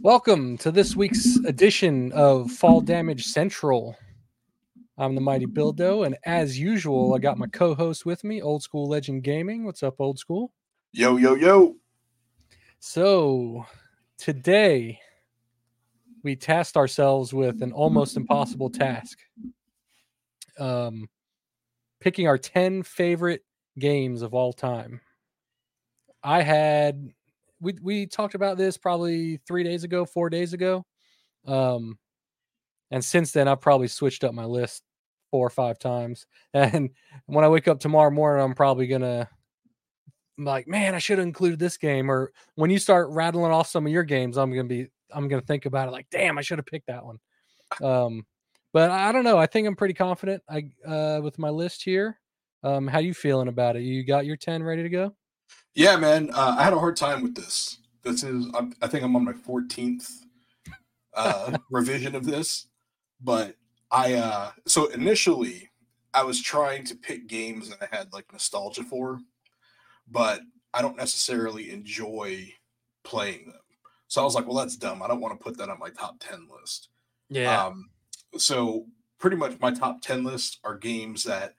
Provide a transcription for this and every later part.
Welcome to this week's edition of Fall Damage Central. I'm the Mighty Bildo, and as usual, I got my co-host with me, Old School Legend Gaming. What's up, Old School? Yo, yo, yo. So today we tasked ourselves with an almost impossible task. Um, picking our 10 favorite games of all time. I had we we talked about this probably 3 days ago, 4 days ago. Um and since then I've probably switched up my list four or five times. And when I wake up tomorrow morning, I'm probably going to like, man, I should have included this game. Or when you start rattling off some of your games, I'm gonna be I'm gonna think about it like, damn, I should have picked that one. Um, but I don't know. I think I'm pretty confident. I uh, with my list here. Um, how you feeling about it? You got your ten ready to go? Yeah, man. Uh, I had a hard time with this. This is I'm, I think I'm on my 14th uh, revision of this, but I uh, so initially I was trying to pick games that I had like nostalgia for but I don't necessarily enjoy playing them. So I was like, well, that's dumb. I don't want to put that on my top 10 list. Yeah. Um, so pretty much my top 10 list are games that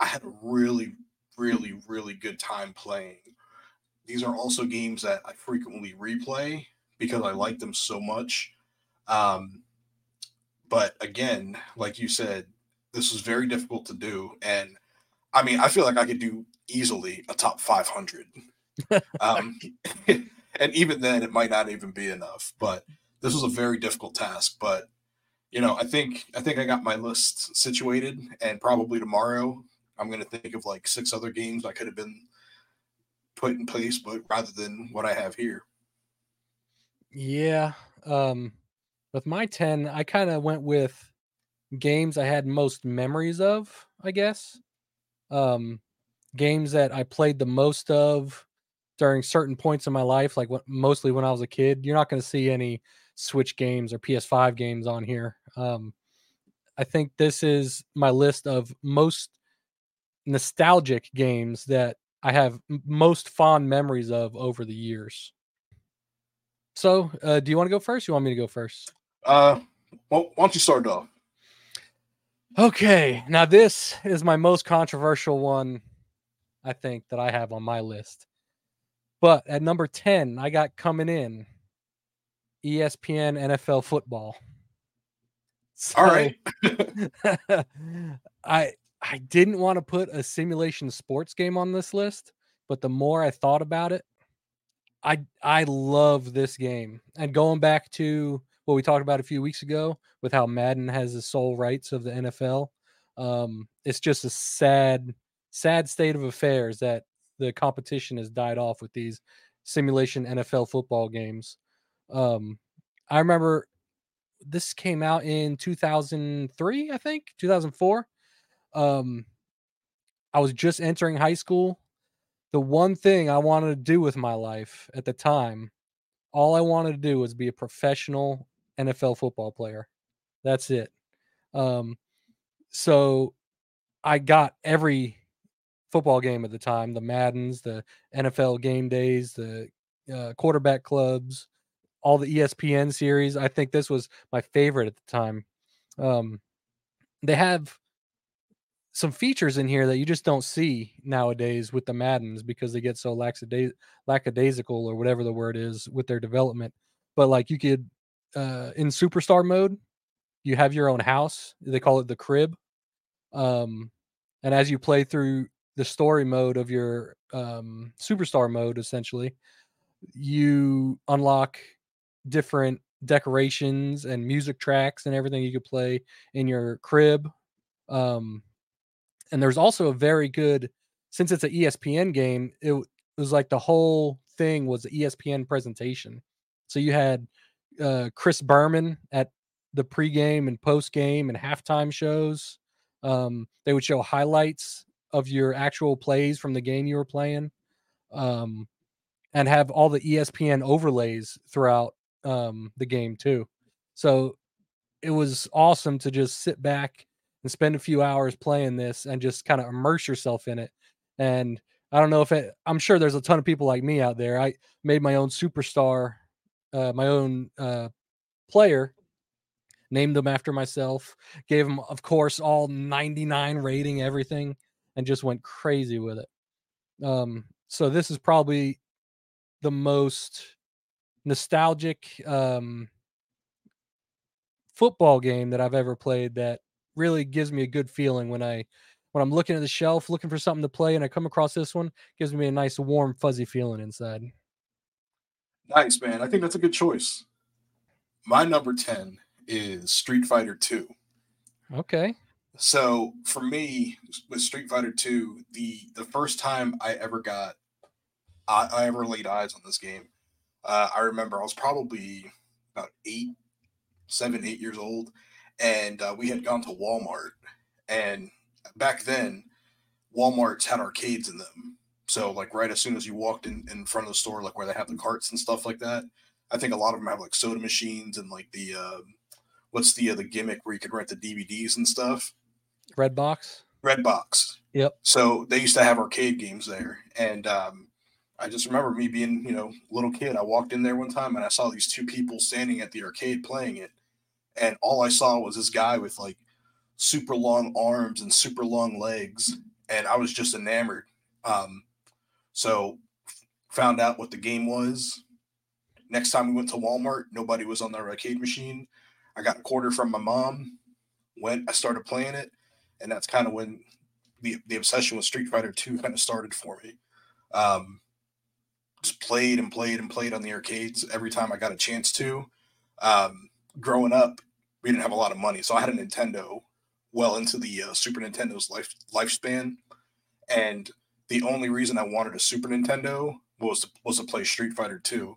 I had a really, really, really good time playing. These are also games that I frequently replay because I like them so much. Um, but again, like you said, this was very difficult to do. And I mean, I feel like I could do easily a top 500. um, and even then, it might not even be enough. But this was a very difficult task. But you know, I think I think I got my list situated, and probably tomorrow I'm going to think of like six other games I could have been put in place, but rather than what I have here. Yeah. Um, with my 10, I kind of went with games I had most memories of, I guess. Um, games that I played the most of during certain points in my life, like what, mostly when I was a kid. You're not going to see any Switch games or PS5 games on here. Um, I think this is my list of most nostalgic games that I have most fond memories of over the years. So, uh, do you want to go first? you want me to go first? Uh, why don't you start off? Okay, now this is my most controversial one I think, that I have on my list. But at number 10, I got coming in ESPN NFL football. So, All right. I I didn't want to put a simulation sports game on this list, but the more I thought about it, I I love this game. And going back to what we talked about a few weeks ago with how Madden has the sole rights of the NFL, um, it's just a sad sad state of affairs that the competition has died off with these simulation NFL football games. Um, I remember this came out in 2003, I think, 2004. Um, I was just entering high school. The one thing I wanted to do with my life at the time, all I wanted to do was be a professional NFL football player. That's it. Um, so I got every football game at the time the Maddens, the NFL game days, the uh, quarterback clubs, all the ESPN series. I think this was my favorite at the time. Um, they have some features in here that you just don't see nowadays with the Maddens because they get so lackadaisical or whatever the word is with their development. But like you could, uh, in superstar mode, you have your own house. They call it the crib. Um, and as you play through the story mode of your um, superstar mode, essentially, you unlock different decorations and music tracks and everything you could play in your crib. Um, and there's also a very good, since it's an ESPN game, it, it was like the whole thing was the ESPN presentation. So you had uh, Chris Berman at the pregame and postgame and halftime shows. Um, they would show highlights of your actual plays from the game you were playing, um, and have all the ESPN overlays throughout um, the game too. So it was awesome to just sit back and spend a few hours playing this and just kind of immerse yourself in it. And I don't know if it, I'm sure there's a ton of people like me out there. I made my own superstar uh, my own uh, player, named them after myself, gave them, of course, all 99 rating, everything, and just went crazy with it. Um, so this is probably the most nostalgic um, football game that I've ever played that really gives me a good feeling when I when I'm looking at the shelf looking for something to play and I come across this one gives me a nice warm fuzzy feeling inside. Nice man. I think that's a good choice. My number 10 is Street Fighter 2. Okay. So for me with Street Fighter 2, the the first time I ever got I, I ever laid eyes on this game, uh, I remember I was probably about eight, seven, eight years old, and uh, we had gone to Walmart, and back then, WalMarts had arcades in them. So like right as soon as you walked in in front of the store, like where they have the carts and stuff like that, I think a lot of them have like soda machines and like the uh, what's the uh, the gimmick where you could rent the DVDs and stuff. Red box. Red box. Yep. So they used to have arcade games there, and um, I just remember me being, you know, little kid. I walked in there one time and I saw these two people standing at the arcade playing it, and all I saw was this guy with like super long arms and super long legs, and I was just enamored. Um, so found out what the game was. Next time we went to Walmart, nobody was on their arcade machine. I got a quarter from my mom. Went, I started playing it, and that's kind of when the the obsession with Street Fighter Two kind of started for me. Um, just played and played and played on the arcades every time I got a chance to. Um, growing up, we didn't have a lot of money, so I had a Nintendo well into the uh, Super Nintendo's life lifespan, and the only reason I wanted a Super Nintendo was to, was to play Street Fighter Two.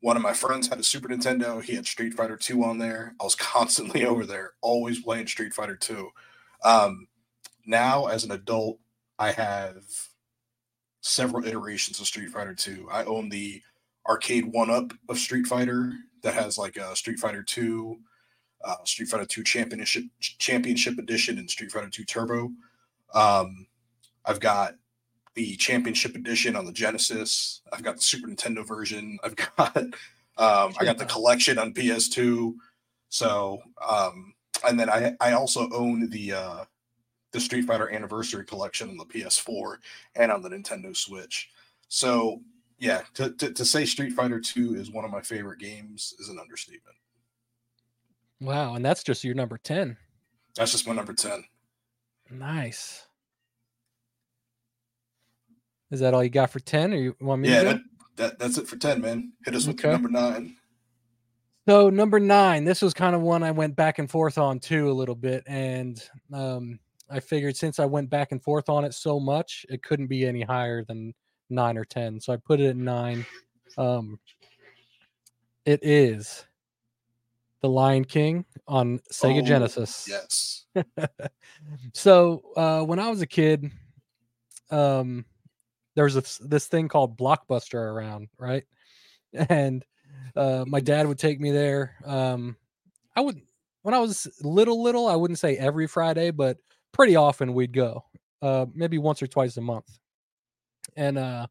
One of my friends had a Super Nintendo. He had Street Fighter Two on there. I was constantly over there, always playing Street Fighter Two. Um, now, as an adult, I have several iterations of Street Fighter 2. I own the arcade one up of Street Fighter that has like a Street Fighter 2, uh, Street Fighter 2 Championship Championship Edition, and Street Fighter 2 Turbo. Um, I've got the Championship Edition on the Genesis. I've got the Super Nintendo version. I've got um, I got the collection on PS2. So um, and then I I also own the uh, the Street Fighter Anniversary Collection on the PS4 and on the Nintendo Switch. So yeah, to, to, to say Street Fighter 2 is one of my favorite games is an understatement. Wow, and that's just your number 10. That's just my number 10. Nice. Is that all you got for 10 or you want me yeah, to that, that, that's it for 10, man. Hit us with Okay. number 9. So number nine, this was kind of one I went back and forth on too a little bit, and um, I figured since I went back and forth on it so much, it couldn't be any higher than nine or ten. So I put it at nine. Um, it is the Lion King on Sega Oh, Genesis. Yes. so uh, when I was a kid, um, there was this, this thing called Blockbuster around, right? And uh, my dad would take me there. Um, I would when I was little, little. I wouldn't say every Friday, but pretty often we'd go. Uh, maybe once or twice a month. And uh,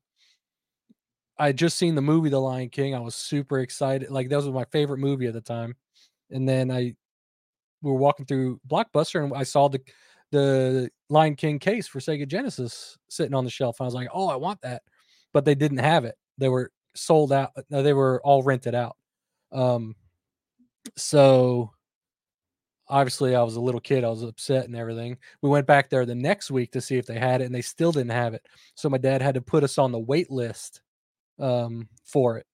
I just seen the movie The Lion King. I was super excited. Like that was my favorite movie at the time. And then I we were walking through Blockbuster and I saw the the Lion King case for Sega Genesis sitting on the shelf. I was like, "Oh, I want that," but they didn't have it. They were sold out. no, They were all rented out. Um, so obviously, I was a little kid. I was upset and everything. We went back there the next week to see if they had it, and they still didn't have it. So my dad had to put us on the wait list um, for it.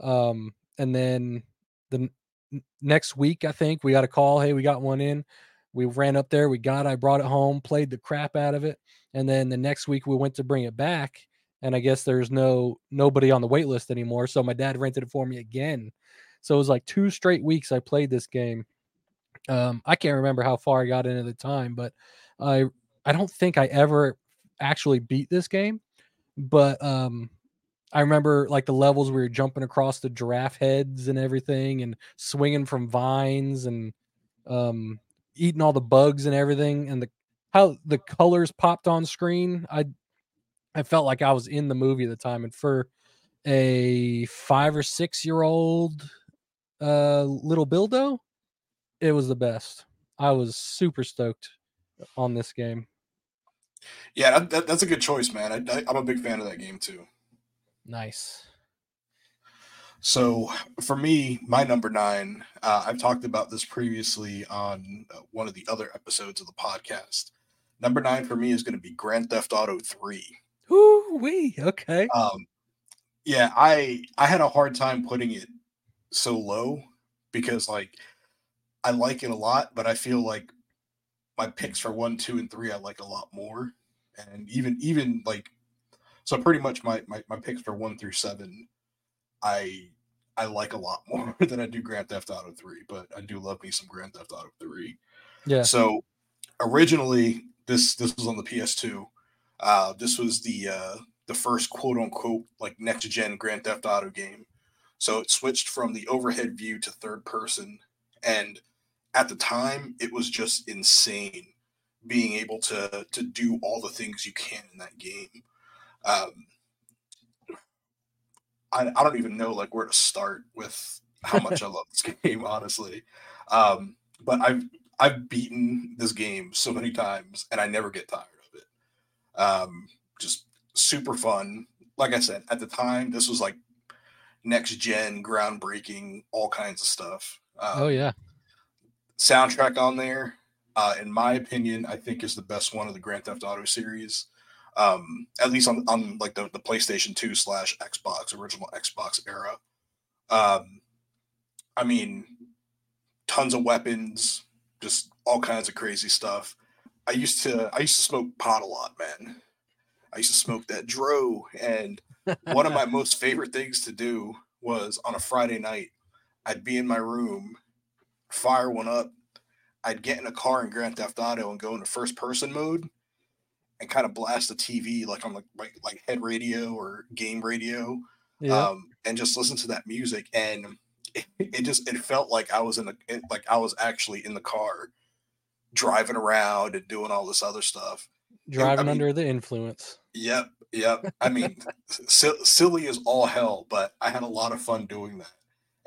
Um, and then the n- next week, I think we got a call. Hey, we got one in. We ran up there. We got. I brought it home. Played the crap out of it. And then the next week we went to bring it back, and I guess there's no nobody on the wait list anymore. So my dad rented it for me again. So it was like two straight weeks I played this game. Um, I can't remember how far I got in at the time, but I I don't think I ever actually beat this game. But um, I remember like the levels we were jumping across the giraffe heads and everything, and swinging from vines and um, eating all the bugs and everything, and the how the colors popped on screen. I I felt like I was in the movie at the time, and for a five or six year old uh, little Bildo, it was the best. I was super stoked on this game. Yeah, that, that, that's a good choice, man. I, I'm a big fan of that game too. Nice. So for me, my number nine, uh, I've talked about this previously on uh, one of the other episodes of the podcast. Number nine for me is going to be Grand Theft Auto Three. Ooh wee. Okay. Um, yeah, I I had a hard time putting it so low because like I like it a lot, but I feel like my picks for one, two, and three I like a lot more, and even even like so pretty much my my, my picks for one through seven I I like a lot more than I do Grand Theft Auto 3, but I do love me some Grand Theft Auto 3. Yeah. So originally this this was on the PS2. Uh this was the uh the first quote unquote like next gen Grand Theft Auto game. So it switched from the overhead view to third person and at the time it was just insane being able to to do all the things you can in that game. Um I, I don't even know like where to start with how much I love this game, honestly. Um, but I've I've beaten this game so many times and I never get tired of it. Um, just super fun. Like I said, at the time, this was like next gen, groundbreaking, all kinds of stuff. Um, oh yeah. Soundtrack on there, uh, in my opinion, I think is the best one of the Grand Theft Auto series um, at least on, on like the, the PlayStation 2 slash Xbox, original Xbox era. Um, I mean, tons of weapons, just all kinds of crazy stuff. I used to I used to smoke pot a lot, man. I used to smoke that dro, and one of my most favorite things to do was on a Friday night, I'd be in my room, fire one up, I'd get in a car in Grand Theft Auto and go into first person mode and kind of blast the TV like on like like, like head radio or game radio, yeah. um, and just listen to that music. And it, it, just it felt like I was in the it, like I was actually in the car, driving around and doing all this other stuff. Driving I mean, under the influence. Yep, yep. I mean, s- silly as all hell, but I had a lot of fun doing that.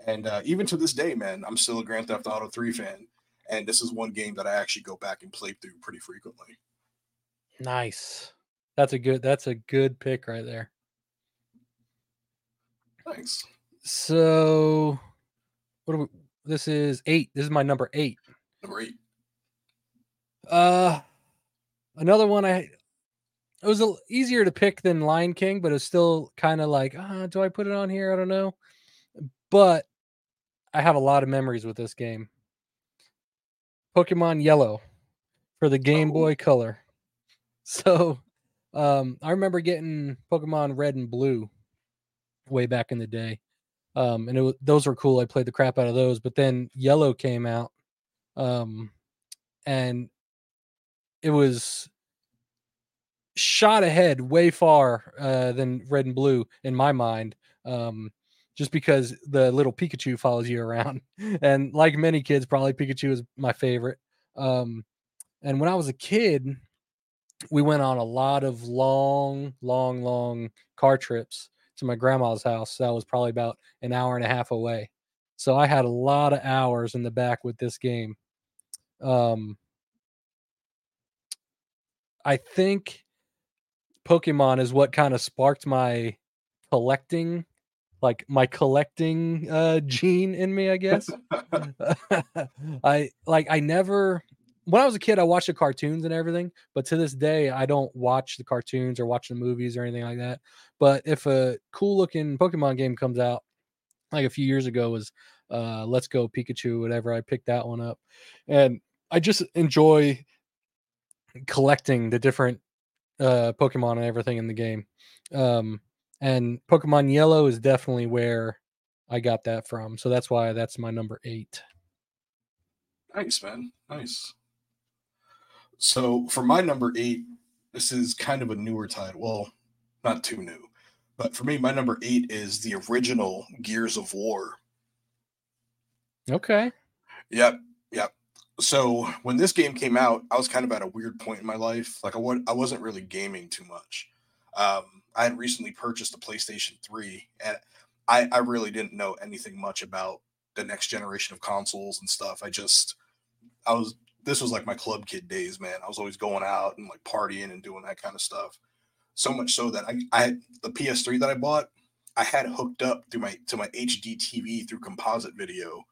And uh, even to this day, man, I'm still a Grand Theft Auto 3 fan. And this is one game that I actually go back and play through pretty frequently. Nice. That's a good that's a good pick right there. Thanks. So what we, this is 8. This is my number 8. Number 8. Uh another one I it was a, easier to pick than Lion King, but it's still kind of like, uh, do I put it on here? I don't know. But I have a lot of memories with this game. Pokemon Yellow for the Game oh. Boy Color. So um, I remember getting Pokemon Red and Blue way back in the day. Um, and it, those were cool. I played the crap out of those. But then Yellow came out, um, and it was shot ahead way far uh, than Red and Blue in my mind. Um, just because the little Pikachu follows you around, and like many kids, probably Pikachu is my favorite. Um, and when I was a kid, we went on a lot of long, long, long car trips to my grandma's house. That was probably about an hour and a half away. So I had a lot of hours in the back with this game. Um, I think Pokemon is what kind of sparked my collecting, like my collecting uh, gene in me, I guess. I like I never when I was a kid, I watched the cartoons and everything, but to this day, I don't watch the cartoons or watch the movies or anything like that. But if a cool looking Pokemon game comes out, like a few years ago was uh Let's Go Pikachu, whatever, I picked that one up. And I just enjoy collecting the different uh Pokemon and everything in the game. Um and Pokemon Yellow is definitely where I got that from. So that's why that's my number eight. Nice, man. Nice. So for my number eight, this is kind of a newer title. Well, not too new, but for me, my number eight is the original Gears of War. Okay. Yep. Yep. So when this game came out, I was kind of at a weird point in my life. Like I I wasn't really gaming too much. Um, I had recently purchased a PlayStation 3 and I, I really didn't know anything much about the next generation of consoles and stuff. I just I was this was like my club kid days, man. I was always going out and like partying and doing that kind of stuff. So much so that I I the PS3 that I bought, I had hooked up through my to my HD TV through composite video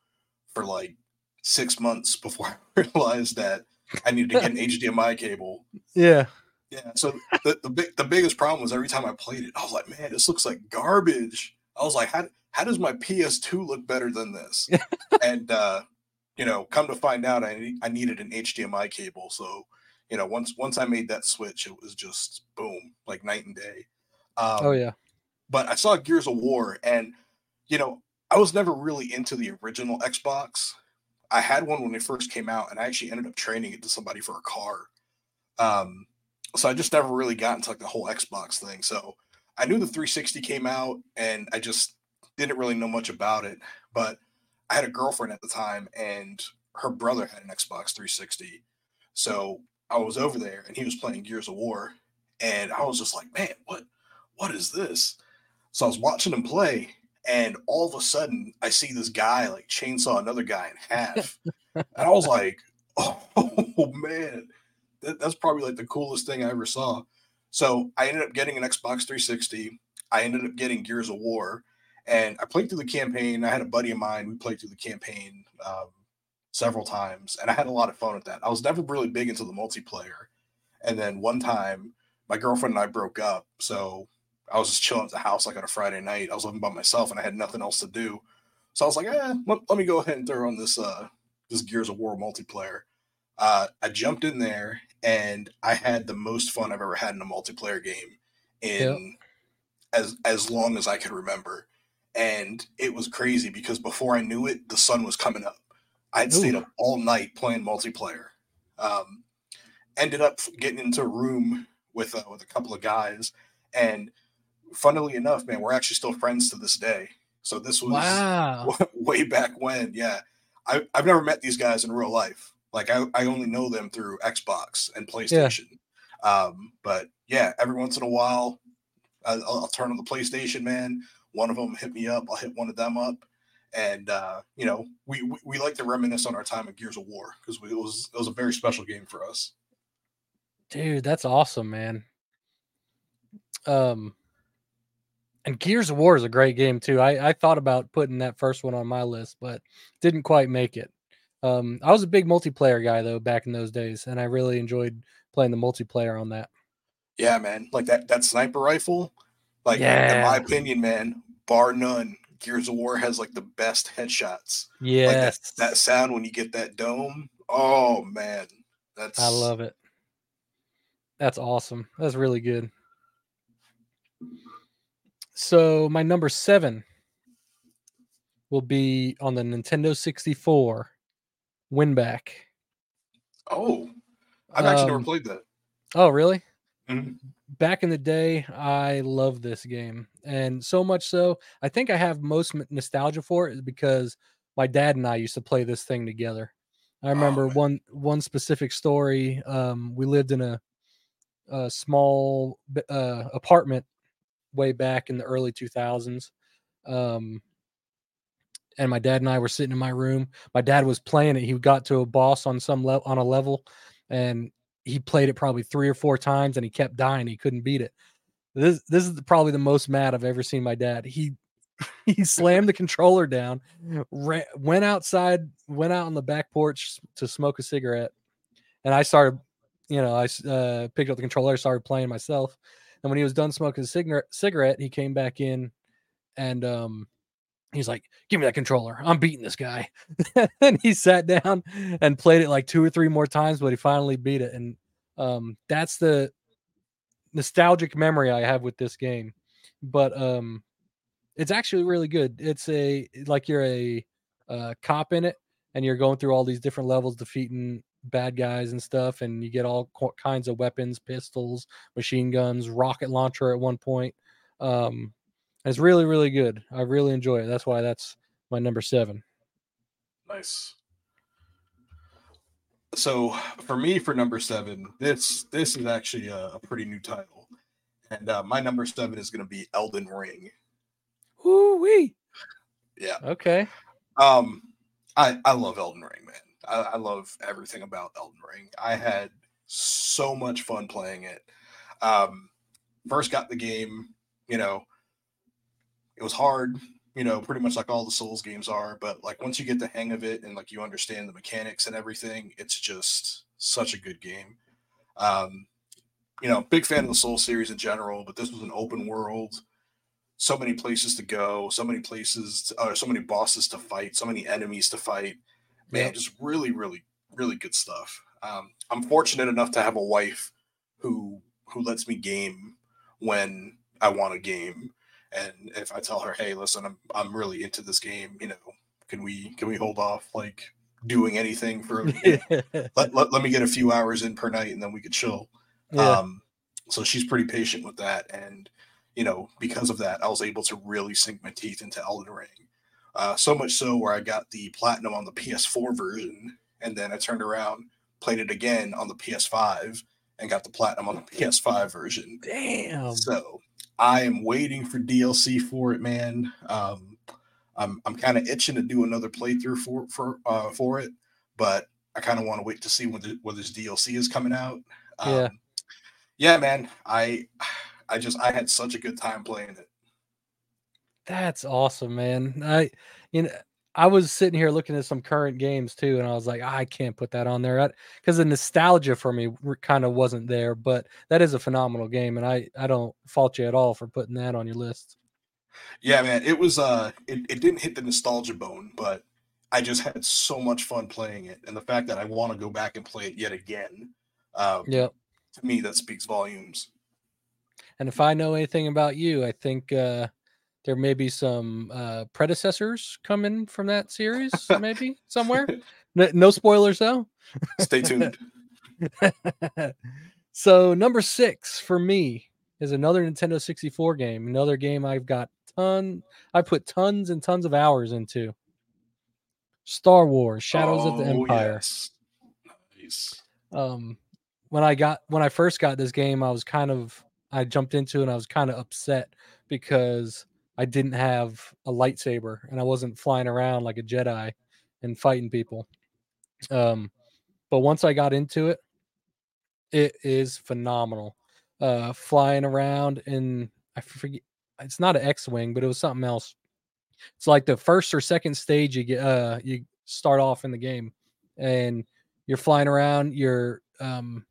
for like six months before I realized that I needed to get an HDMI cable. Yeah. Yeah. So the, the big the biggest problem was every time I played it, I was like, man, this looks like garbage. I was like, how how does my PS2 look better than this? and uh, you know, come to find out, I I needed an HDMI cable. So, you know, once once I made that switch, it was just boom, like night and day. Um, oh yeah. But I saw Gears of War, and you know, I was never really into the original Xbox. I had one when it first came out, and I actually ended up training it to somebody for a car. Um, so I just never really got into like the whole Xbox thing. So I knew the 360 came out, and I just didn't really know much about it. But I had a girlfriend at the time, and her brother had an Xbox 360. So I was over there, and he was playing Gears of War, and I was just like, man, what, what is this? So I was watching him play, and all of a sudden I see this guy like chainsaw another guy in half. and I was like, oh, man, that, that's probably like the coolest thing I ever saw. So I ended up getting an Xbox 360. I ended up getting Gears of War, and I played through the campaign. I had a buddy of mine. We played through the campaign um, several times, and I had a lot of fun with that. I was never really big into the multiplayer. And then one time, my girlfriend and I broke up, so I was just chilling at the house like on a Friday night. I was living by myself and I had nothing else to do. So I was like, eh, let, let me go ahead and throw on this uh this Gears of War multiplayer. Uh, I jumped in there and I had the most fun I've ever had in a multiplayer game in yep. as as long as I can remember. And it was crazy because before I knew it, the sun was coming up. I'd Ooh. stayed up all night playing multiplayer. Um, ended up getting into a room with uh, with a couple of guys, and funnily enough, man, we're actually still friends to this day. So this was wow. way back when. Yeah. I, I've never met these guys in real life. Like I, I only know them through Xbox and PlayStation. Yeah. Um, but yeah, every once in a while, I'll, I'll, turn on the PlayStation, man. One of them hit me up. I'll hit one of them up. And, uh, you know, we, we, we like to reminisce on our time at Gears of War because it was, it was a very special game for us. Dude, that's awesome, man. Um, and Gears of War is a great game too. I, I thought about putting that first one on my list, but didn't quite make it. Um, I was a big multiplayer guy though back in those days, and I really enjoyed playing the multiplayer on that. Yeah, man, like that that sniper rifle, like yeah. in my opinion, man, bar none, Gears of War has like the best headshots. Yeah, like that, that sound when you get that dome. Oh man, that's I love it. That's awesome. That's really good. So my number seven will be on the Nintendo 64 Winback. Oh, I've actually um, never played that. Oh, really? Mm-hmm. Back in the day, I love this game, and so much so, I think I have most nostalgia for it because my dad and I used to play this thing together. I remember oh, one one specific story. Um, we lived in a, a small uh, apartment way back in the early 2000s. Um, and my dad and I were sitting in my room. My dad was playing it. He got to a boss on some level on a level, and he played it probably three or four times, and he kept dying. He couldn't beat it. This this is probably the most mad I've ever seen my dad. He he slammed the controller down, ran, went outside, went out on the back porch to smoke a cigarette, and I started, you know, I uh, picked up the controller, started playing myself, and when he was done smoking a cigarette, cigarette, he came back in and um he's like, "Give me that controller. I'm beating this guy." and he sat down and played it like two or three more times, but he finally beat it. And um that's the nostalgic memory I have with this game. But um it's actually really good. It's a like you're a, a cop in it and you're going through all these different levels defeating bad guys and stuff, and you get all kinds of weapons, pistols, machine guns, rocket launcher at one point. Um, it's really, really good. I really enjoy it. That's why that's my number seven. Nice. So for me, for number seven, this this is actually a, a pretty new title, And uh, my number seven is going to be Elden Ring. Ooh wee. Yeah. Okay. Um, I I love Elden Ring, man. I, I love everything about Elden Ring. I had so much fun playing it. Um, first got the game, you know, it was hard, you know, pretty much like all the Souls games are, but like once you get the hang of it and like you understand the mechanics and everything, it's just such a good game. Um, you know, big fan of the Soul series in general, but this was an open world, so many places to go, so many places, to, uh, so many bosses to fight, so many enemies to fight. Man, Yep. just really, really, really good stuff. Um, I'm fortunate enough to have a wife who who lets me game when I want a game, and if I tell her, "Hey, listen, I'm I'm really into this game," you know, can we can we hold off like doing anything for you know, let, let, let me get a few hours in per night and then we could chill yeah. um, so she's pretty patient with that. And, you know, because of that, I was able to really sink my teeth into Elden Ring. Uh, so much so where I got the platinum on the PS4 version. And then I turned around, played it again on the PS5, and got the platinum on the PS5 version. Damn. So I am waiting for DLC for it, man. Um, I'm I'm kind of itching to do another playthrough for for uh, for it, but I kind of want to wait to see when the, when this DLC is coming out. Um, Yeah. yeah, man. I I just I had such a good time playing it. That's awesome, man. I you know I was sitting here looking at some current games too, and I was like, I can't put that on there because the nostalgia for me kind of wasn't there. But that is a phenomenal game, and I I don't fault you at all for putting that on your list. Yeah, man. It was uh it, it didn't hit the nostalgia bone, but I just had so much fun playing it, and the fact that I want to go back and play it yet again, um, Yep. to me that speaks volumes. And if I know anything about you, I think uh, there may be some uh, predecessors coming from that series, maybe somewhere. No, no spoilers though. Stay tuned. so number six for me is another Nintendo 64 game. Another game I've got ton. I put tons and tons of hours into. Star Wars: Shadows of the Oh, Empire. yes. Nice. um when i got when i first got this game i was kind of i jumped into it and i was kind of upset because i didn't have a lightsaber and i wasn't flying around like a jedi and fighting people. Um but once i got into it it is phenomenal. Uh flying around in i forget it's not an x-wing but it was something else. It's like the first or second stage you get uh you start off in the game and you're flying around you're um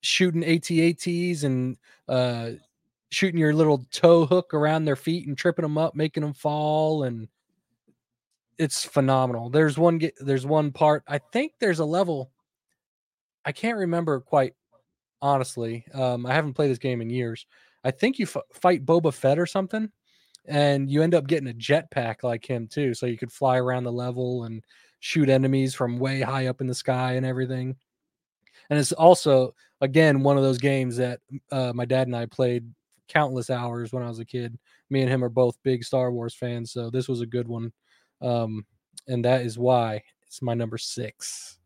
shooting ATATs and uh shooting your little toe hook around their feet and tripping them up making them fall and it's phenomenal. There's one there's one part i think there's a level i can't remember quite honestly um i haven't played this game in years. I think you f- fight boba fett or something and you end up getting a jetpack like him too so you could fly around the level and shoot enemies from way high up in the sky and everything. And it's also again one of those games that uh, my dad and i played countless hours when i was a kid me and him are both big star wars fans so this was a good one um, and that is why it's my number six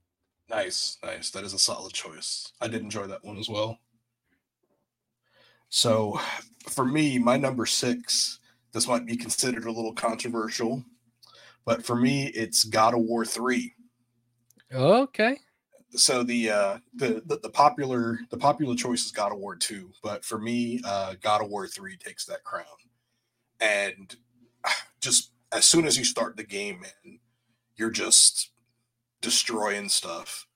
Nice, nice. That is a solid choice. I did enjoy that one as well. So, for me, my number six, this might be considered a little controversial, but for me, it's God of War 3. okay So the uh the, the the popular the popular choice is God of War 2, but for me, uh God of War 3 takes that crown. And just as soon as you start the game, man, you're just destroying stuff.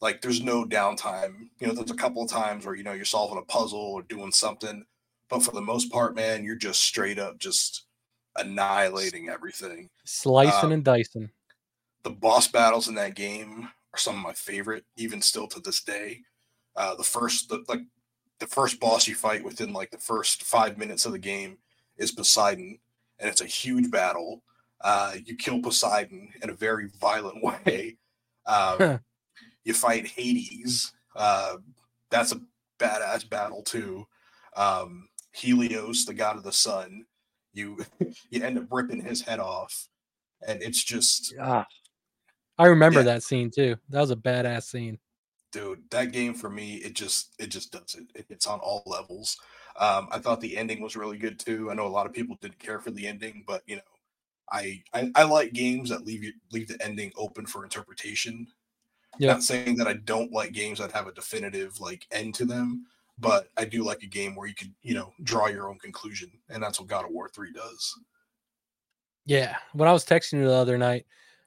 Like there's no downtime. You know, there's a couple of times where you know you're solving a puzzle or doing something, but for the most part, man, you're just straight up just annihilating everything. slicing Um, and dicing The boss battles in that game are some of my favorite, even still to this day. Uh, the first, the, like the first boss you fight within like the first five minutes of the game is Poseidon, and it's a huge battle. Uh, you kill Poseidon in a very violent way. Um, you fight Hades. Uh, that's a badass battle too. Um, Helios, the god of the sun. You you end up ripping his head off, and it's just ah, i remember Yeah. that scene too that was a badass scene dude that game for me it just it just does it, it it's on all levels Um, I thought the ending was really good too. I know a lot of people didn't care for the ending, but you know, I I, I like games that leave you leave the ending open for interpretation. Yeah. Not saying that I don't like games that have a definitive like end to them, but I do like a game where you could, you know, draw your own conclusion, and that's what God of War 3 does. Yeah. When I was texting you the other night,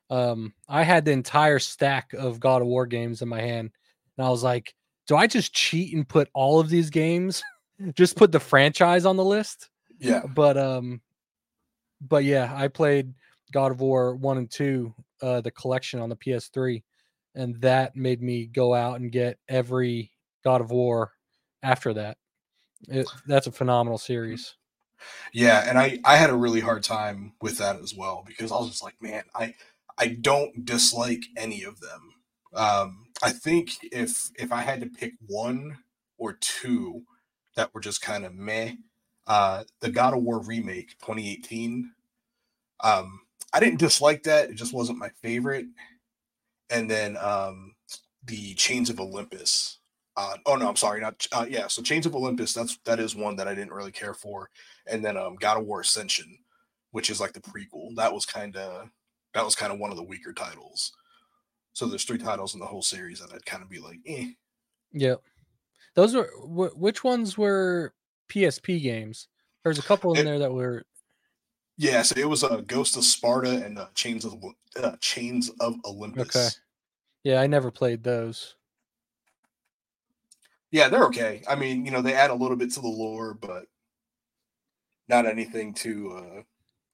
um, I had the entire stack of God of War games in my hand, and I was like, do I just cheat and put all of these games? just put the franchise on the list? Yeah. But um but yeah, I played God of War 1 and 2, uh the collection on the PS3, and that made me go out and get every God of War after that. It, that's a phenomenal series. Yeah, and I I had a really hard time with that as well because I was just like, man, I I don't dislike any of them. Um, I think if if I had to pick one or two that were just kind of meh, uh, the God of War remake 2018. Um, I didn't dislike that; it just wasn't my favorite. And then um, the Chains of Olympus uh, oh no, I'm sorry, not uh, yeah. So Chains of Olympus, that's that is one that I didn't really care for, and then um, God of War Ascension, which is like the prequel. That was kind of that was kind of one of the weaker titles. So there's three titles in the whole series that I'd kind of be like, eh. Yeah, those were wh- which ones were PSP games? There's a couple in it, there that were. Yeah, so it was a uh, Ghost of Sparta and uh, Chains of uh, Chains of Olympus. Okay. Yeah, I never played those. Yeah, they're okay. I mean, you know, they add a little bit to the lore, but not anything too uh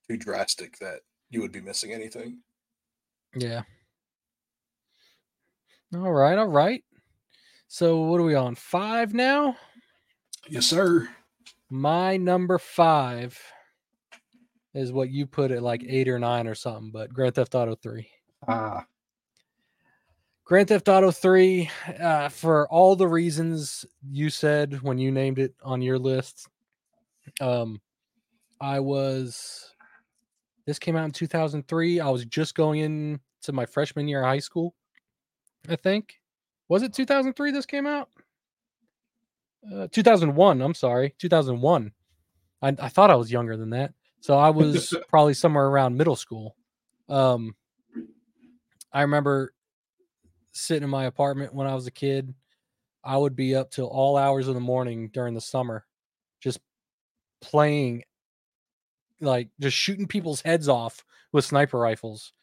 too drastic that you would be missing anything. Yeah. All right, all right. So what are we on? Five now? Yes, sir. My number five is what you put at like eight or nine or something, but Grand Theft Auto 3. Ah. Grand Theft Auto 3, uh, for all the reasons you said when you named it on your list. Um, I was, this came out in 2003. I was just going into my freshman year of high school, I think. Was it 2003 this came out? Uh, 2001. I'm sorry. 2001. I, I thought I was younger than that. So I was probably somewhere around middle school. Um, I remember sitting in my apartment when I was a kid. I would be up till all hours of the morning during the summer, just playing, like just shooting people's heads off with sniper rifles.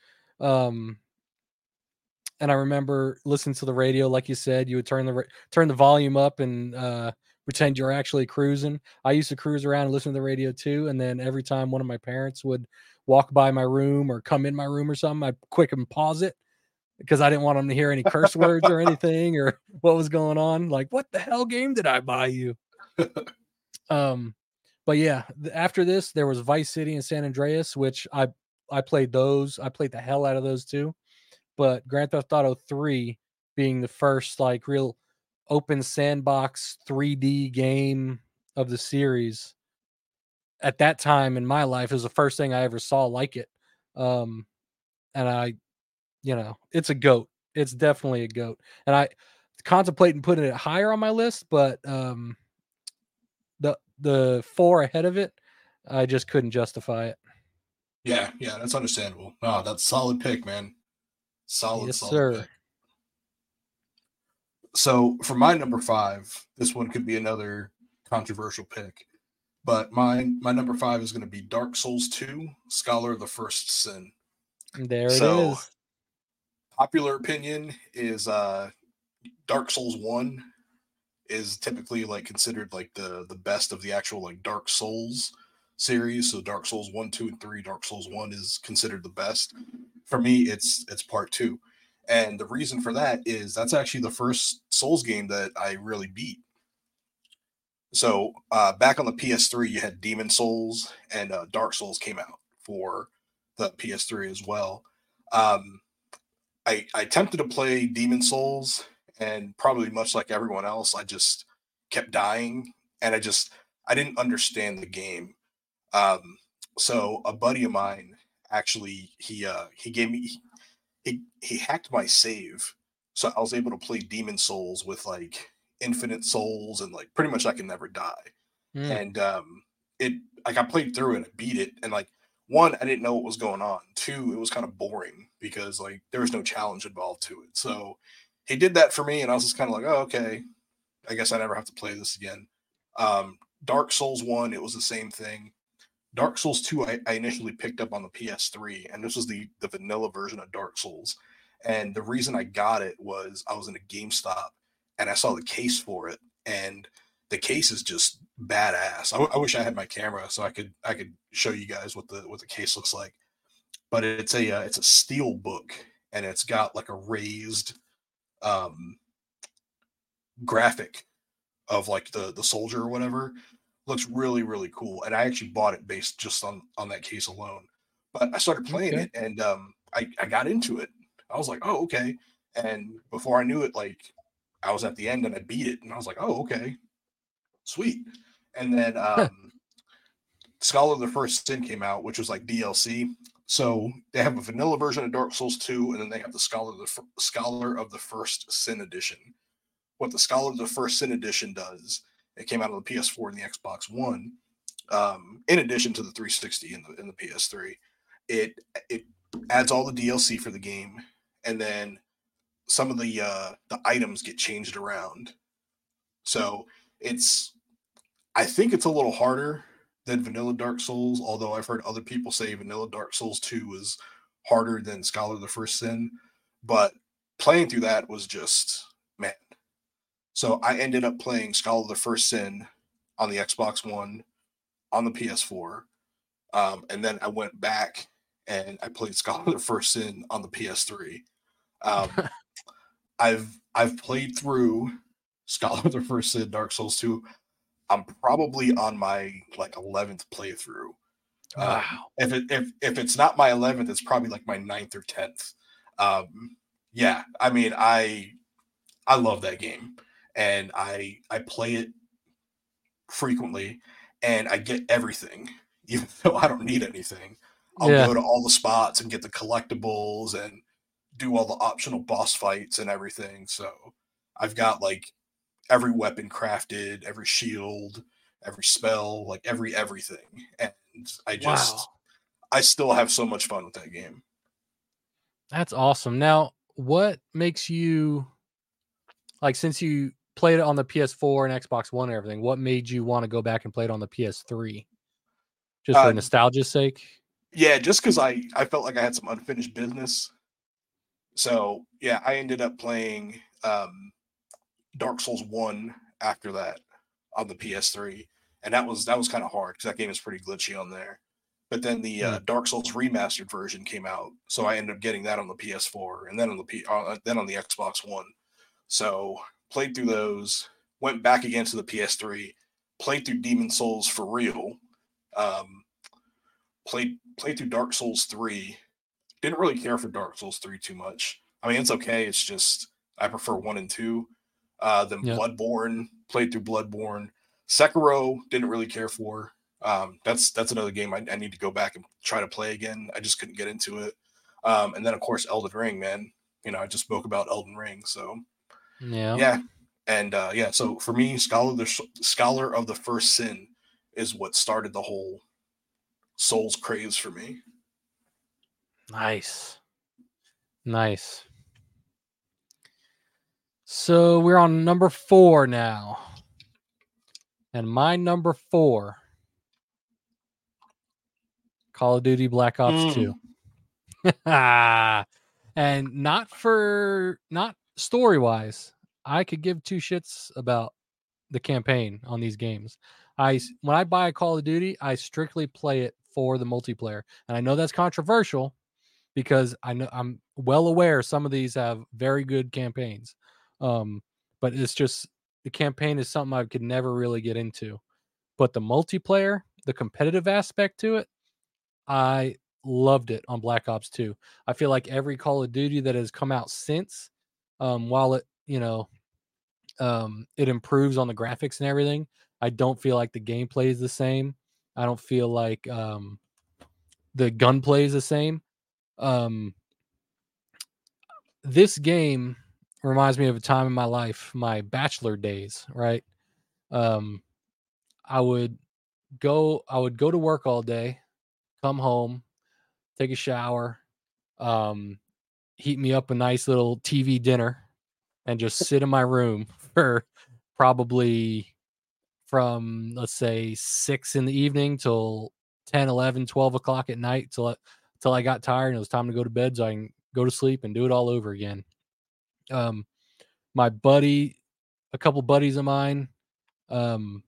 Um, and I remember listening to the radio, like you said, you would turn the turn the volume up and uh, pretend you're actually cruising. I used to cruise around and listen to the radio too, and then every time one of my parents would walk by my room or come in my room or something, I'd quick and pause it because I didn't want them to hear any curse words or anything or what was going on. Like, what the hell game did I buy you? um, but yeah, after this, there was Vice City and San Andreas, which I I played those. I played the hell out of those too. But Grand Theft Auto 3 being the first like real open sandbox 3D game of the series at that time in my life is the first thing I ever saw like it. Um, and I you know, it's a goat. It's definitely a goat. And I contemplating putting it higher on my list, but um the four ahead of it, I just couldn't justify it. Yeah, yeah, that's understandable. Oh, that's solid pick, man. Solid, yes, solid sir. Pick. So for my number five, this one could be another controversial pick. But my my number five is going to be Dark Souls 2, Scholar of the First Sin. There so, it is popular opinion is uh Dark Souls 1 is typically like considered like the the best of the actual like Dark Souls series. So Dark Souls 1, 2 and 3, Dark Souls 1 is considered the best. For me it's it's part 2. And the reason for that is that's actually the first Souls game that I really beat. So uh, back on the PS3, you had Demon's Souls and uh, Dark Souls came out for the PS3 as well. Um, I, I attempted to play Demon's Souls, and probably much like everyone else, I just kept dying, and I just I didn't understand the game. Um, so a buddy of mine actually he uh, he gave me he he hacked my save, so I was able to play Demon's Souls with like infinite souls and like pretty much I can never die. mm. and um, it like I played through it, I beat it, and like one, I didn't know what was going on. Two, it was kind of boring because like there was no challenge involved to it. So he did that for me, and I was just kind of like, oh, okay, I guess I never have to play this again. Um, Dark Souls one, it was the same thing. Dark Souls 2, I, I, initially picked up on the PS3, and this was the, the vanilla version of Dark Souls. And the reason I got it was I was in a GameStop and I saw the case for it, and the case is just badass. I, I wish I had my camera so I could I could show you guys what the what the case looks like. But it's a uh, it's a steel book, and it's got like a raised um, graphic of like the the soldier or whatever looks really really cool and i actually bought it based just on on that case alone but i started playing okay. it and um i i got into it i was like oh okay and before i knew it like i was at the end and i beat it and i was like oh okay sweet and then um scholar of the first sin came out which was like dlc so they have a vanilla version of dark souls 2 and then they have the scholar of the scholar of the first sin edition what the scholar of the first sin edition does it came out on the PS4 and the Xbox One. Um, in addition to the 360 and the, and the PS3, it it adds all the DLC for the game, and then some of the uh, the items get changed around. So it's I think it's a little harder than Vanilla Dark Souls, although I've heard other people say Vanilla Dark Souls 2 was harder than Scholar of the First Sin. But playing through that was just man, so I ended up playing Scholar of the First Sin on the Xbox One, on the PS4, um, and then I went back and I played Scholar of the First Sin on the PS3. Um, I've I've played through Scholar of the First Sin, Dark Souls 2. I'm probably on my like 11th playthrough. Um, wow. Um, if it if if it's not my 11th, it's probably like my ninth or 10th. Um, yeah, I mean, I I love that game and I I play it frequently and I get everything, even though I don't need anything. I'll yeah. go to all the spots and get the collectibles and do all the optional boss fights and everything. So I've got like every weapon crafted, every shield, every spell, like every everything. And I just wow. I still have so much fun with that game. That's awesome. Now, what makes you like since you played it on the PS4 and Xbox One and everything, what made you want to go back and play it on the PS3? Just for uh, nostalgia's sake? Yeah, just because I I felt like I had some unfinished business. So yeah, I ended up playing um, Dark Souls One after that on the PS3, and that was that was kind of hard because that game is pretty glitchy on there. But then the uh, hmm. Dark Souls remastered version came out, so I ended up getting that on the PS4 and then on the P- uh, then on the Xbox One. So played through those, went back again to the PS3, played through Demon's Souls for real, um, played played through Dark Souls 3. Didn't really care for Dark Souls 3 too much. I mean, it's okay. It's just I prefer one and two. Uh, then yeah. Bloodborne, played through Bloodborne. Sekiro, didn't really care for. Um, that's that's another game I, I, need to go back and try to play again. I just couldn't get into it. Um, and then of course Elden Ring, man. You know, I just spoke about Elden Ring, so yeah. Yeah. And uh, yeah, so for me, scholar the scholar of the first sin is what started the whole Souls craze for me. Nice. Nice. So we're on number four now. And my number four Call of Duty Black Ops mm. 2. and not for not story wise, I could give two shits about the campaign on these games. I when I buy a Call of Duty, I strictly play it for the multiplayer, and I know that's controversial because I know I'm well aware some of these have very good campaigns, um, but it's just the campaign is something I could never really get into. But the multiplayer, the competitive aspect to it, I loved it on Black Ops 2. I feel like every Call of Duty that has come out since um, while it you know um, it improves on the graphics and everything, I don't feel like the gameplay is the same. I don't feel like um, the gunplay is the same. Um, this game reminds me of a time in my life, my bachelor days, right? Um, I would go I would go to work all day, come home, take a shower, um, heat me up a nice little TV dinner, and just sit in my room for probably from let's say six in the evening till 10, 11, 12 o'clock at night till till I got tired and it was time to go to bed so I can go to sleep and do it all over again. Um, my buddy, a couple buddies of mine, um,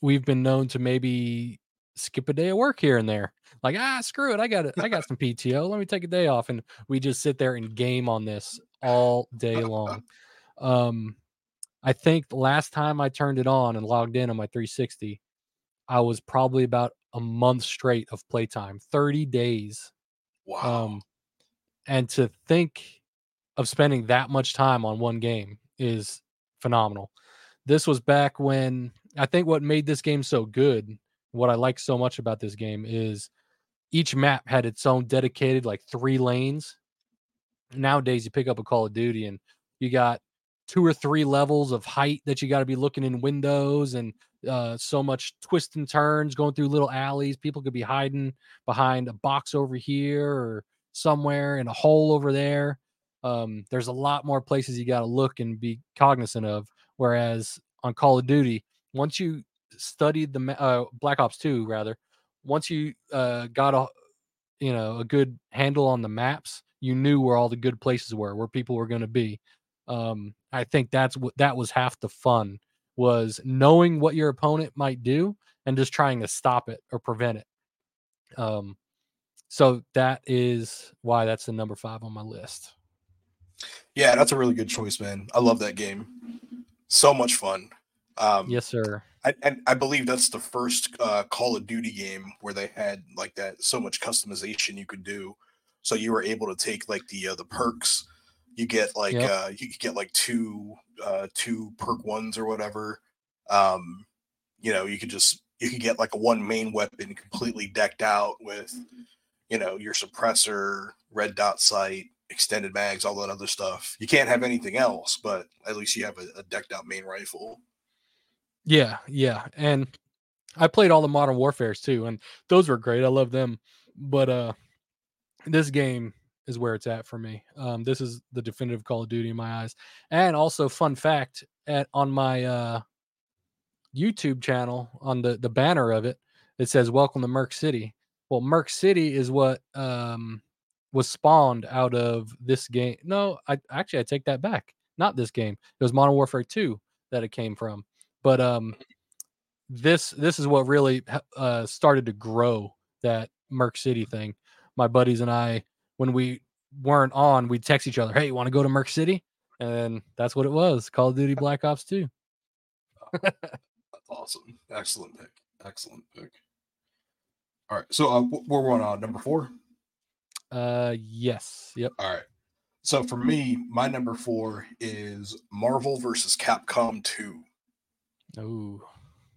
we've been known to maybe skip a day of work here and there. Like, ah, screw it. I got it. I got some PTO. Let me take a day off. And we just sit there and game on this all day long. Um, I think the last time I turned it on and logged in on my 360, I was probably about a month straight of playtime, 30 days. Wow. Um, and to think of spending that much time on one game is phenomenal. This was back when I think what made this game so good, what I like so much about this game is each map had its own dedicated like three lanes. Nowadays, you pick up a Call of Duty and you got two or three levels of height that you got to be looking in windows and uh, so much twists and turns going through little alleys. People could be hiding behind a box over here or somewhere in a hole over there. Um, there's a lot more places you got to look and be cognizant of. Whereas on Call of Duty, once you studied the uh, Black Ops 2, rather, once you uh, got a you know a good handle on the maps, you knew where all the good places were, where people were going to be. Um, I think that's what that was half the fun was knowing what your opponent might do and just trying to stop it or prevent it. Um, so that is why that's the number five on my list. Yeah, that's a really good choice, man. I love that game. So much fun. Um, yes, sir. I, and I believe that's the first uh, Call of Duty game where they had like that so much customization you could do. So you were able to take like the uh, the perks. You get like yep. uh, you could get like two uh, two perk ones or whatever. Um, you know, you could just you could get like a one main weapon completely decked out with you know your suppressor, red dot sight, extended mags, all that other stuff. You can't have anything else, but at least you have a, a decked out main rifle. Yeah, yeah. And I played all the modern warfares too, and those were great. I love them. But uh this game is where it's at for me. Um, this is the definitive Call of Duty in my eyes. And also, fun fact, at on my uh YouTube channel, on the the banner of it, it says "Welcome to Merc City." Well, Merc City is what um was spawned out of this game. No, I actually I take that back. Not this game. It was Modern Warfare 2 that it came from. But um, this this is what really uh, started to grow that Merc City thing. My buddies and I, when we weren't on, we'd text each other, "Hey, you want to go to Merc City?" And that's what it was. Call of Duty Black Ops 2. that's awesome. Excellent pick. Excellent pick. All right. So uh, we're on number four. Uh, yes. Yep. All right. So for me, my number four is Marvel versus Capcom 2. Oh.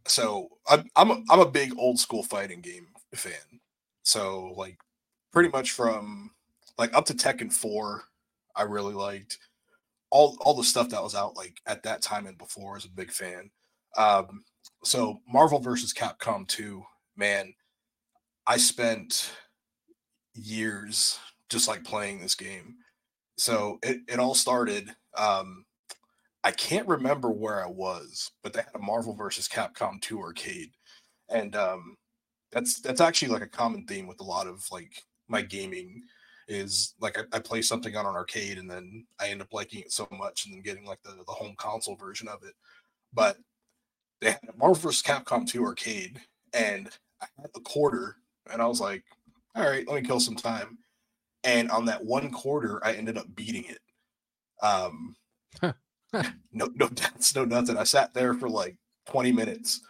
So I'm I'm a, I'm a big old school fighting game fan. So like pretty much from like up to Tekken 4, I really liked all all the stuff that was out like at that time and before as a big fan. Um so Marvel versus Capcom 2, man, I spent years just like playing this game. So it, it all started um I can't remember where I was, but they had a Marvel versus Capcom 2 arcade. And um that's that's actually like a common theme with a lot of like my gaming is like I, I, play something on an arcade and then I end up liking it so much and then getting like the, the home console version of it. But they had a Marvel vs. Capcom 2 arcade and I had the quarter and I was like, all right, let me kill some time. And on that one quarter, I ended up beating it. Um no, no deaths, no nothing. I sat there for like 20 minutes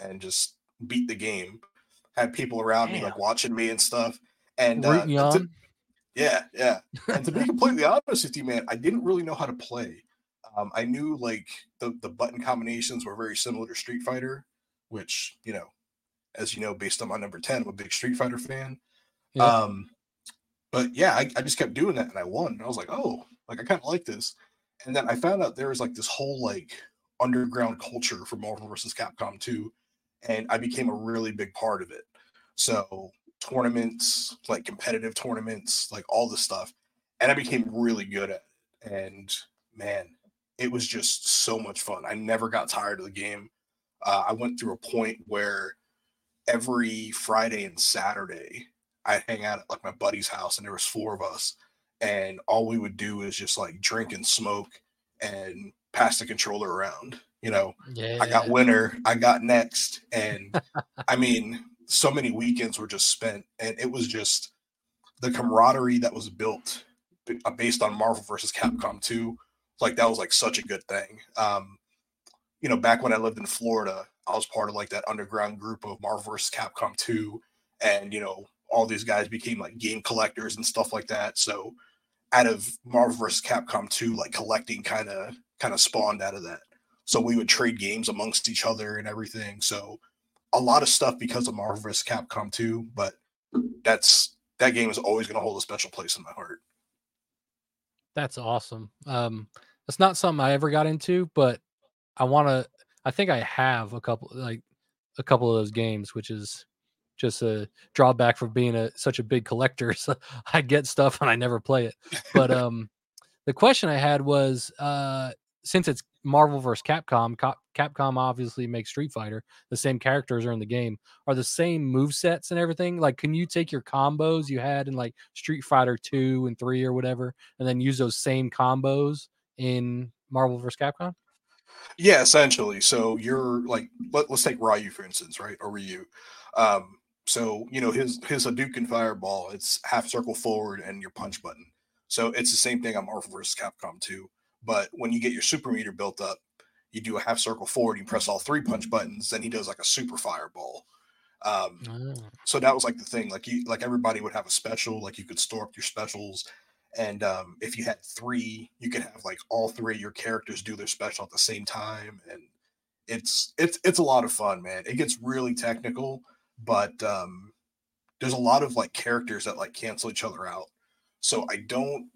and just beat the game. Had people around Damn. me like watching me and stuff. And uh, to, yeah, yeah. And to be completely honest with you, man, I didn't really know how to play. Um, I knew like the the button combinations were very similar to Street Fighter, which you know, as you know, based on my number 10, I'm a big Street Fighter fan. Yeah. Um, but yeah, I, I just kept doing that and I won. And I was like, oh, like I kind of like this and then I found out there was like this whole like underground culture for Marvel versus Capcom 2 and I became a really big part of it. So tournaments, like competitive tournaments, like all this stuff, and I became really good at it. And man, it was just so much fun. I never got tired of the game. Uh, I went through a point where every Friday and Saturday I'd hang out at like my buddy's house, and there was four of us, and all we would do is just like drink and smoke and pass the controller around. You know, Yeah. I got winner, I got next, and I mean, so many weekends were just spent, and it was just the camaraderie that was built uh, based on Marvel versus Capcom 2. Like that was like such a good thing. Um, you know, back when I lived in Florida, I was part of like that underground group of Marvel versus Capcom 2, and you know, all these guys became like game collectors and stuff like that. So out of Marvel versus Capcom 2, like collecting kind of kind of spawned out of that. So we would trade games amongst each other and everything. So a lot of stuff because of Marvel vs. Capcom 2, but that's that game is always going to hold a special place in my heart. That's awesome. Um, that's not something I ever got into, but I want to. I think I have a couple, like a couple of those games, which is just a drawback for being a such a big collector. So I get stuff and I never play it. But um, the question I had was, uh, since it's Marvel vs. Capcom, Cap- Capcom obviously makes Street Fighter. The same characters are in the game. Are the same move sets and everything? Like, can you take your combos you had in like Street Fighter two and three or whatever, and then use those same combos in Marvel vs. Capcom? Yeah, essentially. So you're like, let, us take Ryu for instance, right? Or Ryu. Um, so you know his his Hadouken fireball, it's half circle forward and your punch button. So it's the same thing on Marvel vs. Capcom 2. But when you get your super meter built up, you do a half circle forward, you press all three punch buttons, then he does like a super fireball. Um, Ah, so that was like the thing like you like everybody would have a special like you could store up your specials and um, if you had three you could have like all three of your characters do their special at the same time and it's it's it's a lot of fun man it gets really technical but um there's a lot of like characters that like cancel each other out so i don't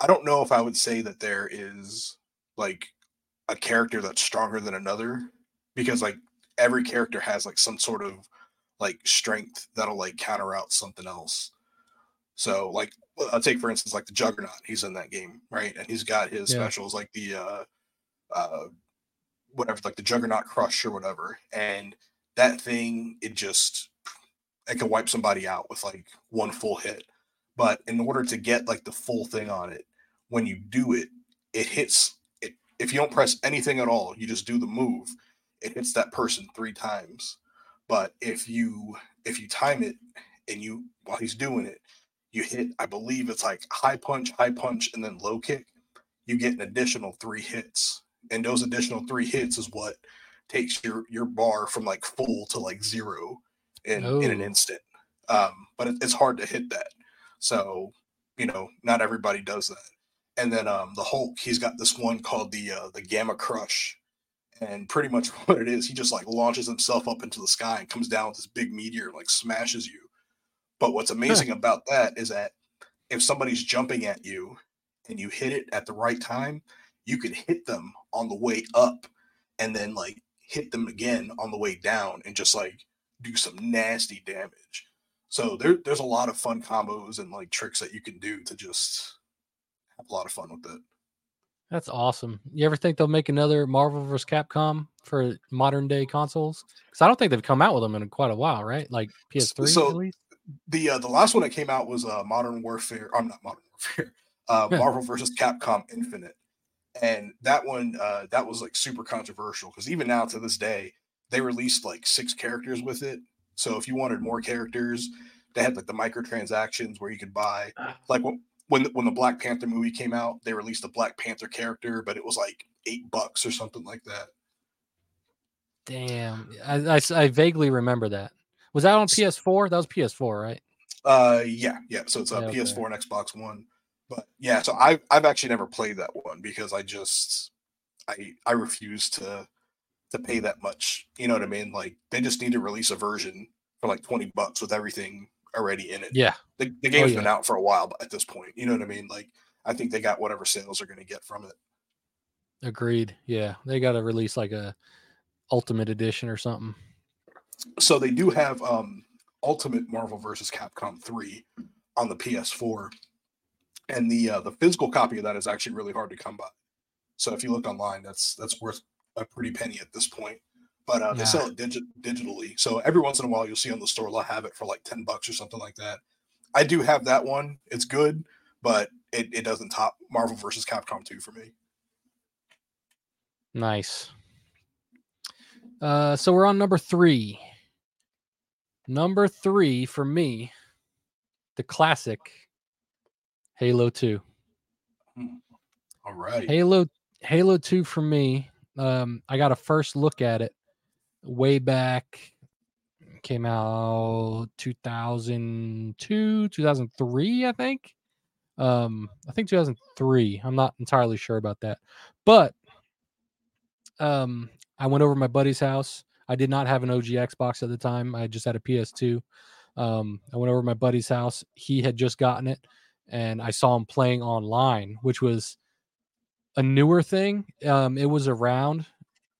i don't know if i would say that there is like a character that's stronger than another because like every character has like some sort of like strength that'll like counter out something else. So like I'll take for instance like the Juggernaut, he's in that game, right? And he's got his Yeah. specials like the uh uh whatever, like the Juggernaut Crush or whatever. And that thing, it just it can wipe somebody out with like one full hit. But in order to get like the full thing on it, when you do it, it hits it if you don't press anything at all, you just do the move, it hits that person three times. But if you if you time it and you while he's doing it, you hit, I believe it's like high punch, high punch, and then low kick, you get an additional three hits. And those additional three hits is what takes your your bar from like full to like zero in in an Oh. instant. Um, but it, it's hard to hit that. So, you know, not everybody does that. And then um the Hulk, he's got this one called the uh the Gamma Crush. And pretty much what it is, he just like launches himself up into the sky and comes down with this big meteor, and, like smashes you. But what's amazing about that is that if somebody's jumping at you and you hit it at the right time, you can hit them on the way up and then like hit them again on the way down and just like do some nasty damage. So there, there's a lot of fun combos and like tricks that you can do to just have a lot of fun with it. That's awesome. You ever think they'll make another Marvel vs. Capcom for modern day consoles? Because I don't think they've come out with them in quite a while, right? Like PS3 so-. The uh, the last one that came out was uh, Modern Warfare. I'm not Modern Warfare. Uh. Marvel versus Capcom Infinite, and that one uh, that was like super controversial because even now to this day they released like six characters with it. So if you wanted more characters, they had like the microtransactions where you could buy like when when the, Black Panther movie came out, they released a Black Panther character, but it was like eight bucks or something like that. Damn, i, I, I vaguely remember that. Was that on PS4? That was PS4, right? Uh, yeah, yeah. So it's a Yeah, okay. PS4 and Xbox One. But yeah, so I've I've actually never played that one because I just I I refuse to to pay that much. You know what I mean? Like they just need to release a version for like twenty bucks with everything already in it. Yeah, The, the game's yeah. been out for a while but at this point. You know what I mean? Like I think they got whatever sales are going to get from it. agreed. Yeah, they got to release like a Ultimate Edition or something. So they do have um Ultimate Marvel versus Capcom 3 on the PS4. And the uh, the physical copy of that is actually really hard to come by. So if you look online, that's that's worth a pretty penny at this point. But uh, they sell it digi- digitally. So every once in a while, you'll see on the store they'll have it for like ten bucks or something like that. I do have that one. It's good, but it, it doesn't top Marvel versus Capcom 2 for me. Nice. Uh, so we're on number three. Number three for me, the classic Halo 2. All right. Halo Halo 2 for me. Um, I got a first look at it way back. Came out 2002, 2003, I think. Um, I think 2003. I'm not entirely sure about that, but um, I went over to my buddy's house. I did not have an OG Xbox at the time. I just had a PS2. Um, I went over to my buddy's house. He had just gotten it, and I saw him playing online, which was a newer thing. Um, it was around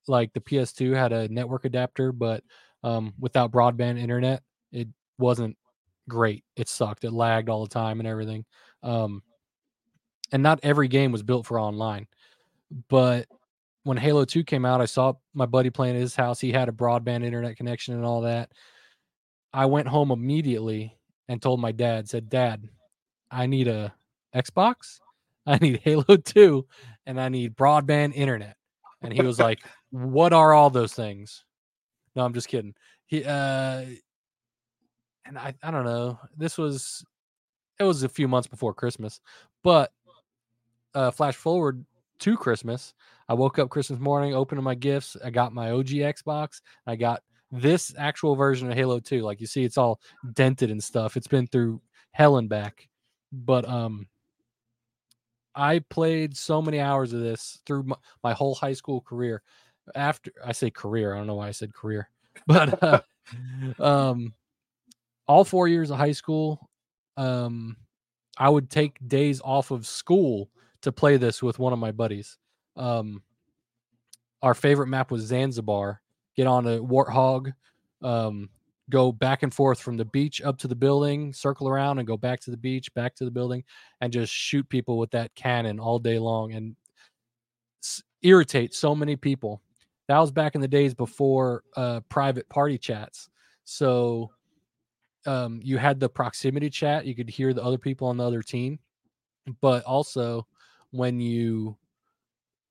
like the PS2 had a network adapter, but um, without broadband internet, it wasn't great. It sucked. It lagged all the time and everything. Um, and not every game was built for online. But when Halo 2 came out, I saw my buddy playing at his house. He had a broadband internet connection and all that. I went home immediately and told my dad, said, Dad, I need a Xbox. I need Halo 2 and I need broadband internet. And he was like, What are all those things? No, I'm just kidding. He uh and I I don't know. This was it was a few months before Christmas, but uh flash forward to Christmas. I woke up Christmas morning, opened my gifts. I got my OG Xbox. I got this actual version of Halo 2. Like you see, it's all dented and stuff. It's been through hell and back. But um I played so many hours of this through my, my whole high school career. After I say career, I don't know why I said career, but uh, um, all four years of high school, um, I would take days off of school to play this with one of my buddies. Um, our favorite map was Zanzibar. Get on a warthog, um, go back and forth from the beach up to the building, circle around, and go back to the beach, back to the building, and just shoot people with that cannon all day long and s- irritate so many people. That was back in the days before uh, private party chats. So um, you had the proximity chat, you could hear the other people on the other team, but also when you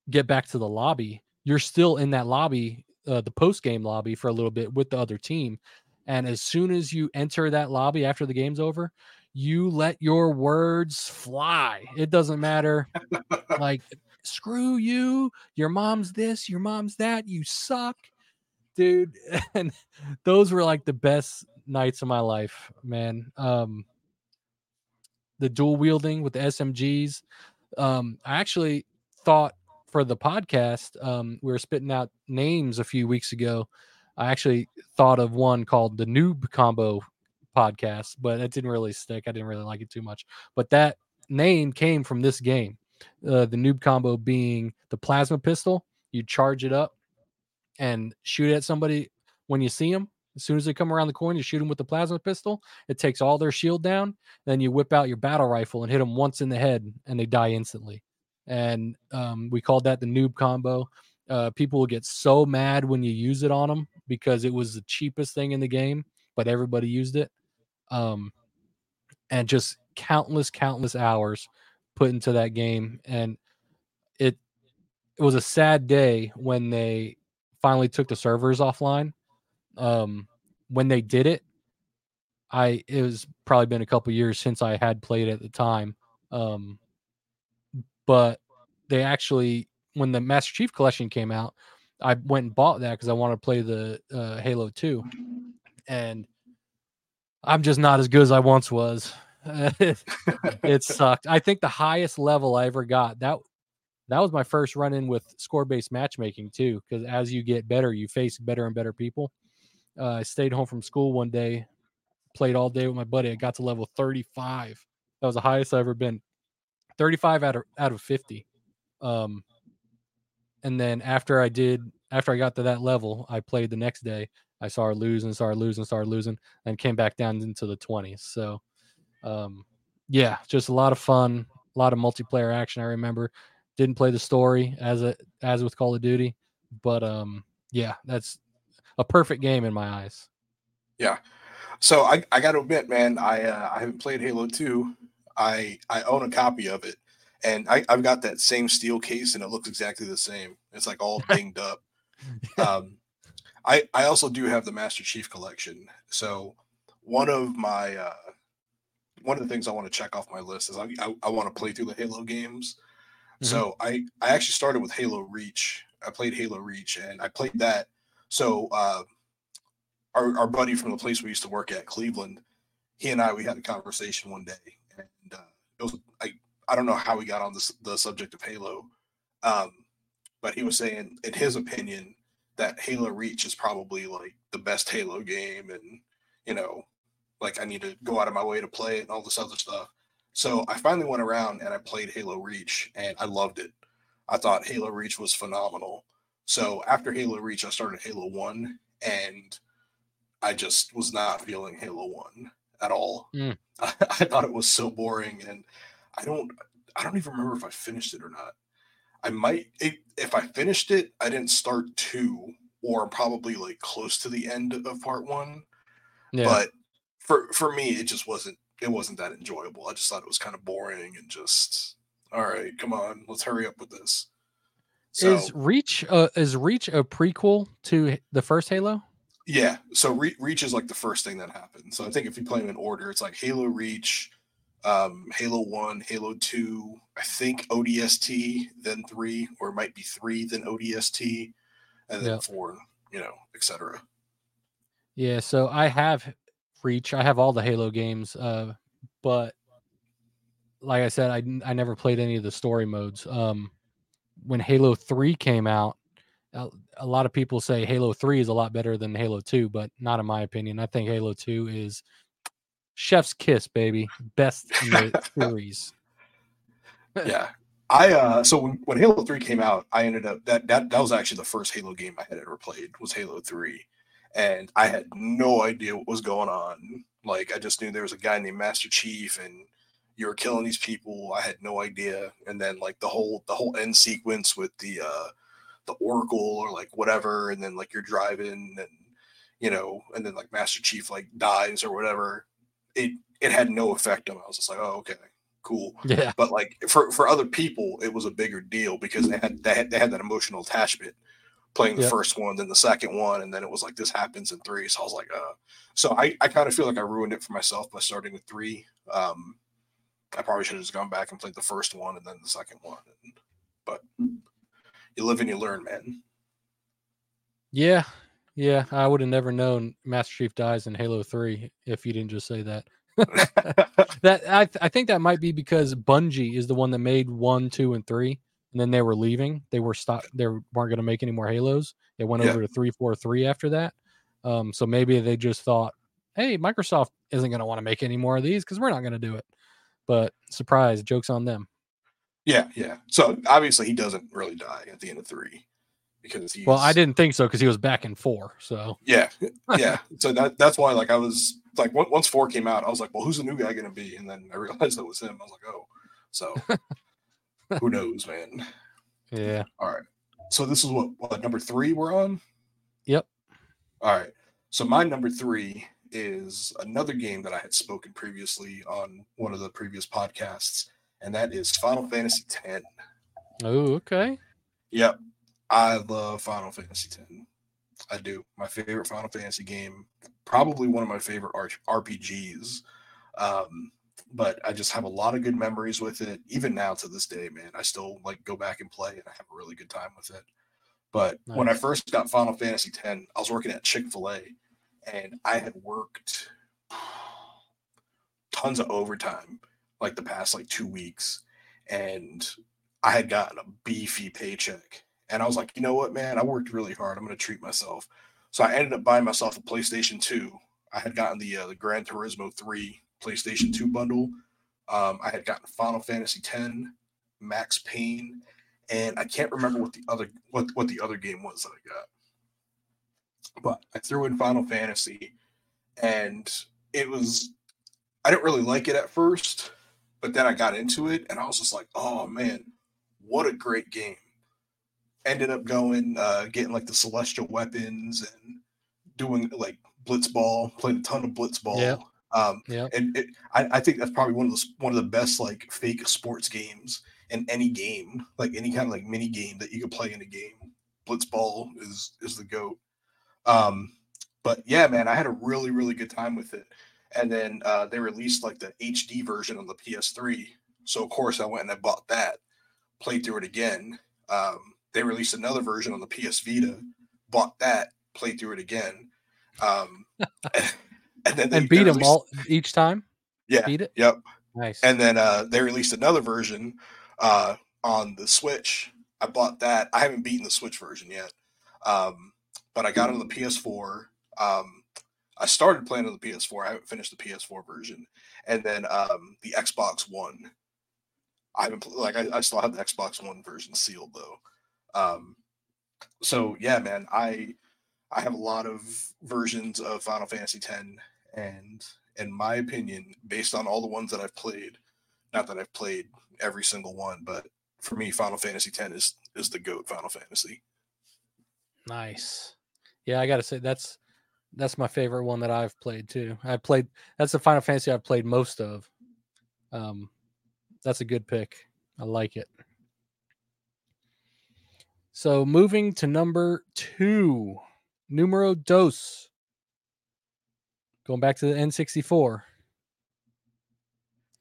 get back to the lobby, you're still in that lobby, uh, the post game lobby for a little bit with the other team. And as soon as you enter that lobby after the game's over, you let your words fly. It doesn't matter. like, screw you. Your mom's this, your mom's that. You suck, dude. And those were like the best nights of my life, man. Um, the dual wielding with the SMGs. Um, I actually thought for the podcast, um, we were spitting out names a few weeks ago. I actually thought of one called the Noob Combo podcast, but it didn't really stick. I didn't really like it too much. But that name came from this game. Uh, the Noob Combo being the plasma pistol. You charge it up and shoot at somebody when you see them. As soon as they come around the corner, you shoot them with the plasma pistol. It takes all their shield down. Then you whip out your battle rifle and hit them once in the head, and they die instantly. And um, we called that the noob combo. Uh, people will get so mad when you use it on them because it was the cheapest thing in the game, but everybody used it. Um, and just countless, countless hours put into that game, and it it was a sad day when they finally took the servers offline. Um, when they did it, I it was probably been a couple years since I had played at the time. Um, but they actually when the Master Chief Collection came out, I went and bought that because I wanted to play the uh, Halo Two, and I'm just not as good as I once was. it sucked. I think the highest level I ever got that that was my first run in with score based matchmaking too. Because as you get better, you face better and better people. Uh, I stayed home from school one day, played all day with my buddy. I got to level 35. That was the highest I ever been. 35 out of out of 50. Um, and then after I did after I got to that level, I played the next day. I saw her started losing, started losing, and came back down into the 20s. So, um, yeah, just a lot of fun, a lot of multiplayer action. I remember didn't play the story as a as with Call of Duty, but um, yeah, that's a perfect game in my eyes. Yeah. So I, I got to admit, man, I uh, I haven't played Halo 2. I I own a copy of it, and I, I've got that same steel case, and it looks exactly the same. It's like all dinged up. Um, I I also do have the Master Chief collection. So one of my uh, one of the things I want to check off my list is I I, I want to play through the Halo games. Mm-hmm. So I I actually started with Halo Reach. I played Halo Reach, and I played that. So uh, our our buddy from the place we used to work at, Cleveland, he and I we had a conversation one day, and uh, it was I I don't know how we got on this the subject of Halo, um, but he was saying in his opinion that Halo Reach is probably like the best Halo game, and you know, like I need to go out of my way to play it and all this other stuff. So I finally went around and I played Halo Reach, and I loved it. I thought Halo Reach was phenomenal. So after Halo Reach, I started Halo One, and I just was not feeling Halo One at all. Mm. I, I thought it was so boring, and I don't, I don't even remember if I finished it or not. I might, it, if I finished it, I didn't start two, or probably like close to the end of part one. Yeah. But for for me, it just wasn't it wasn't that enjoyable. I just thought it was kind of boring and just all right, come on, let's hurry up with this. So, is Reach uh, is Reach a prequel to the first Halo? Yeah, so Re- Reach is like the first thing that happened. So I think if you play them in order, it's like Halo Reach, um, Halo One, Halo Two, I think ODST, then three, or it might be three, then ODST, and then yep. four, you know, etc. Yeah, so I have Reach. I have all the Halo games, uh, but like I said, I I never played any of the story modes. Um, when Halo Three came out, a, a lot of people say Halo Three is a lot better than Halo Two, but not in my opinion. I think Halo Two is chef's kiss, baby, best in the series. yeah, I uh so when, when Halo 3 came out, I ended up that that that was actually the first Halo game I had ever played was Halo 3 and I had no idea what was going on. Like I just knew there was a guy named Master Chief, and you were killing these people. I had no idea. And then like the whole the whole end sequence with the uh the Oracle or like whatever, and then like you're driving and you know, and then like Master Chief like dies or whatever. It it had no effect on me. I was just like, oh okay, cool. Yeah. But like for for other people, it was a bigger deal because they had they had, they had that emotional attachment playing the yep. first one, then the second one, and then it was like this happens in three. So I was like, uh, so I, I kind of feel like I ruined it for myself by starting with three. Um, I probably should have just gone back and played the first one and then the second one. But you live and you learn, man. Yeah, yeah. I would have never known Master Chief dies in Halo Three if you didn't just say that. that I, I think that might be because Bungie is the one that made one, two, and three and then they were leaving. They were stopped. They weren't going to make any more Halos. It went yeah. over to three four three after that. Um, so maybe they just thought, hey, Microsoft isn't going to want to make any more of these because we're not going to do it. But surprise, jokes on them. Yeah, yeah. So obviously he doesn't really die at the end of three because he's well, I didn't think so because he was back in four. So yeah, yeah. so that that's why like I was like once four came out, I was like, well, who's the new guy going to be? And then I realized it was him. I was like, oh, so who knows, man? Yeah. All right. So this is what, what number three we're on. Yep. All right. So my number three is another game that I had spoken previously on one of the previous podcasts, and that is Final Fantasy X. Oh, okay. Yep. I love Final Fantasy X. I do. My favorite Final Fantasy game, probably one of my favorite RPGs. Um, but I just have a lot of good memories with it. Even now to this day, man, I still like go back and play and I have a really good time with it. But nice. when I first got Final Fantasy X, I was working at Chick fil A and I had worked tons of overtime like the past like two weeks. And I had gotten a beefy paycheck. And I was like, you know what, man, I worked really hard. I'm going to treat myself. So I ended up buying myself a PlayStation 2. I had gotten the uh, the Gran Turismo 3 PlayStation 2 bundle. Um, I had gotten Final Fantasy 10, Max Payne, and I can't remember what the other what what the other game was that I got. But I threw in Final Fantasy, and it was I didn't really like it at first, but then I got into it, and I was just like, oh man, what a great game! Ended up going uh, getting like the celestial weapons and doing like blitzball, played a ton of blitzball. Yeah. Um, Yeah. and it, I, I think that's probably one of the one of the best like fake sports games in any game, like any kind of like mini game that you could play in a game. Blitzball is is the goat. Um, but yeah, man, I had a really really good time with it. And then uh, they released like the HD version on the PS3, so of course I went and I bought that, played through it again. Um, they released another version on the PS Vita, bought that, played through it again. Um, and then they, and beat them released- all each time. Yeah, Beat it. yep. Nice. And then uh, they released another version uh, on the Switch. I bought that. I haven't beaten the Switch version yet, um, but I got it on the PS4. Um, I started playing on the PS4. I haven't finished the PS4 version, and then um, the Xbox One. I haven't like I, I still have the Xbox One version sealed though. Um, so yeah, man, I I have a lot of versions of Final Fantasy X, and in my opinion, based on all the ones that I've played, not that I've played every single one, but for me, Final Fantasy X is is the goat Final Fantasy. Nice. Yeah, I gotta say that's that's my favorite one that I've played too. I played that's the Final Fantasy I've played most of. Um that's a good pick. I like it. So moving to number two, numero dos. Going back to the N64.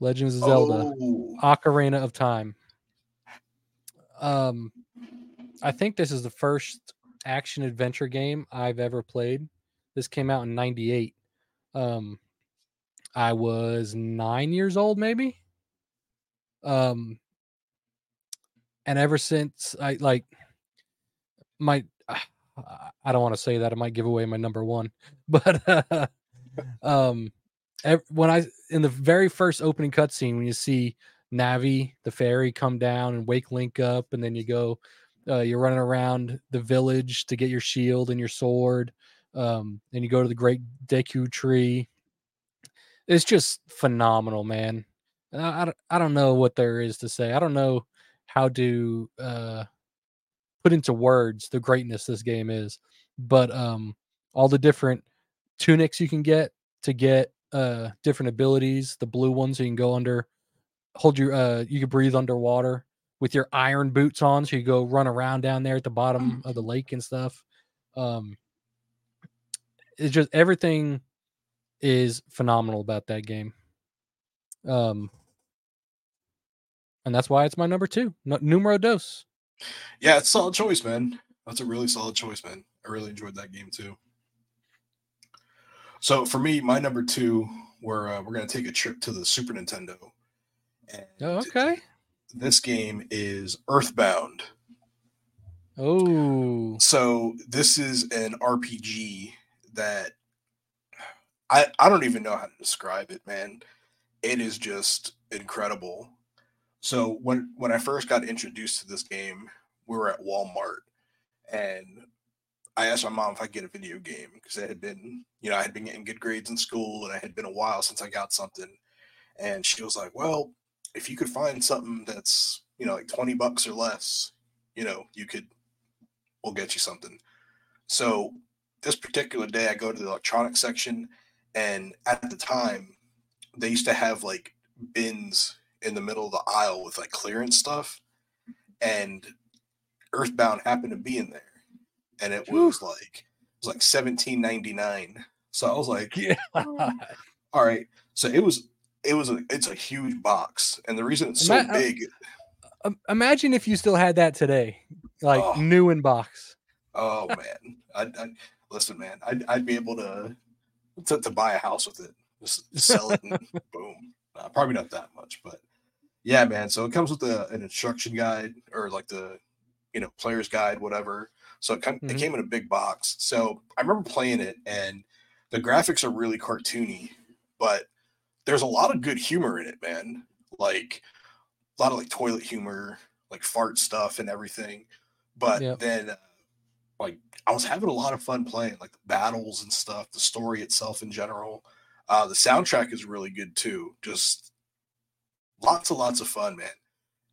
Legends of Zelda. Oh, Ocarina of Time. Um, I think this is the first action adventure game I've ever played. This came out in '98. Um, I was nine years old, maybe. Um, and ever since I like my, I don't want to say that I might give away my number one, but uh, um, when I in the very first opening cutscene when you see Navi the fairy come down and wake Link up, and then you go, uh, you're running around the village to get your shield and your sword, um, and you go to the Great Deku Tree. It's just phenomenal, man. I, I don't- I don't know what there is to say. I don't know how to uh, put into words the greatness this game is, but um, all the different tunics you can get to get uh different abilities the blue ones so you can go under hold your uh you can breathe underwater with your iron boots on so you go run around down there at the bottom of the lake and stuff um it's just everything is phenomenal about that game. Um and that's why it's my number two numero dos yeah, it's a solid choice, man. That's a really solid choice, man. I really enjoyed that game too. So for me, my number two, we're uh, we're gonna take a trip to the Super Nintendo. And oh, okay This game is Earthbound. oh So this is an RPG that I I don't even know how to describe it, man. It is just incredible. So when when I first got introduced to this game, we were at Walmart and I asked my mom if I could get a video game because it had been, you know, I had been getting good grades in school and it had been a while since I got something. And she was like, Well, if you could find something that's, you know, like 20 bucks or less, you know, you could we'll get you something. So this particular day, I go to the electronics section, and at the time, they used to have like bins in the middle of the aisle with like clearance stuff, and Earthbound happened to be in there, and it was like it was like seventeen ninety nine. So I was like, yeah all right. So it was it was a it's a huge box, and the reason it's so Ima- uh, big, imagine if you still had that today, like Oh. new in box. Oh man, I'd, I'd listen, man. I'd, I'd be able to, to to buy a house with it, just sell it, and boom. Uh, probably not that much, but yeah, man. So it comes with a, an instruction guide or like the, you know, player's guide, whatever. So it, come, Mhm. it came in a big box. So I remember playing it, and the graphics are really cartoony, but there's a lot of good humor in it, man. Like a lot of like toilet humor, like fart stuff and everything. But Yep. then, uh, like, I was having a lot of fun playing, like the battles and stuff, the story itself in general. Uh, the soundtrack is really good too. Just lots and lots of fun, man.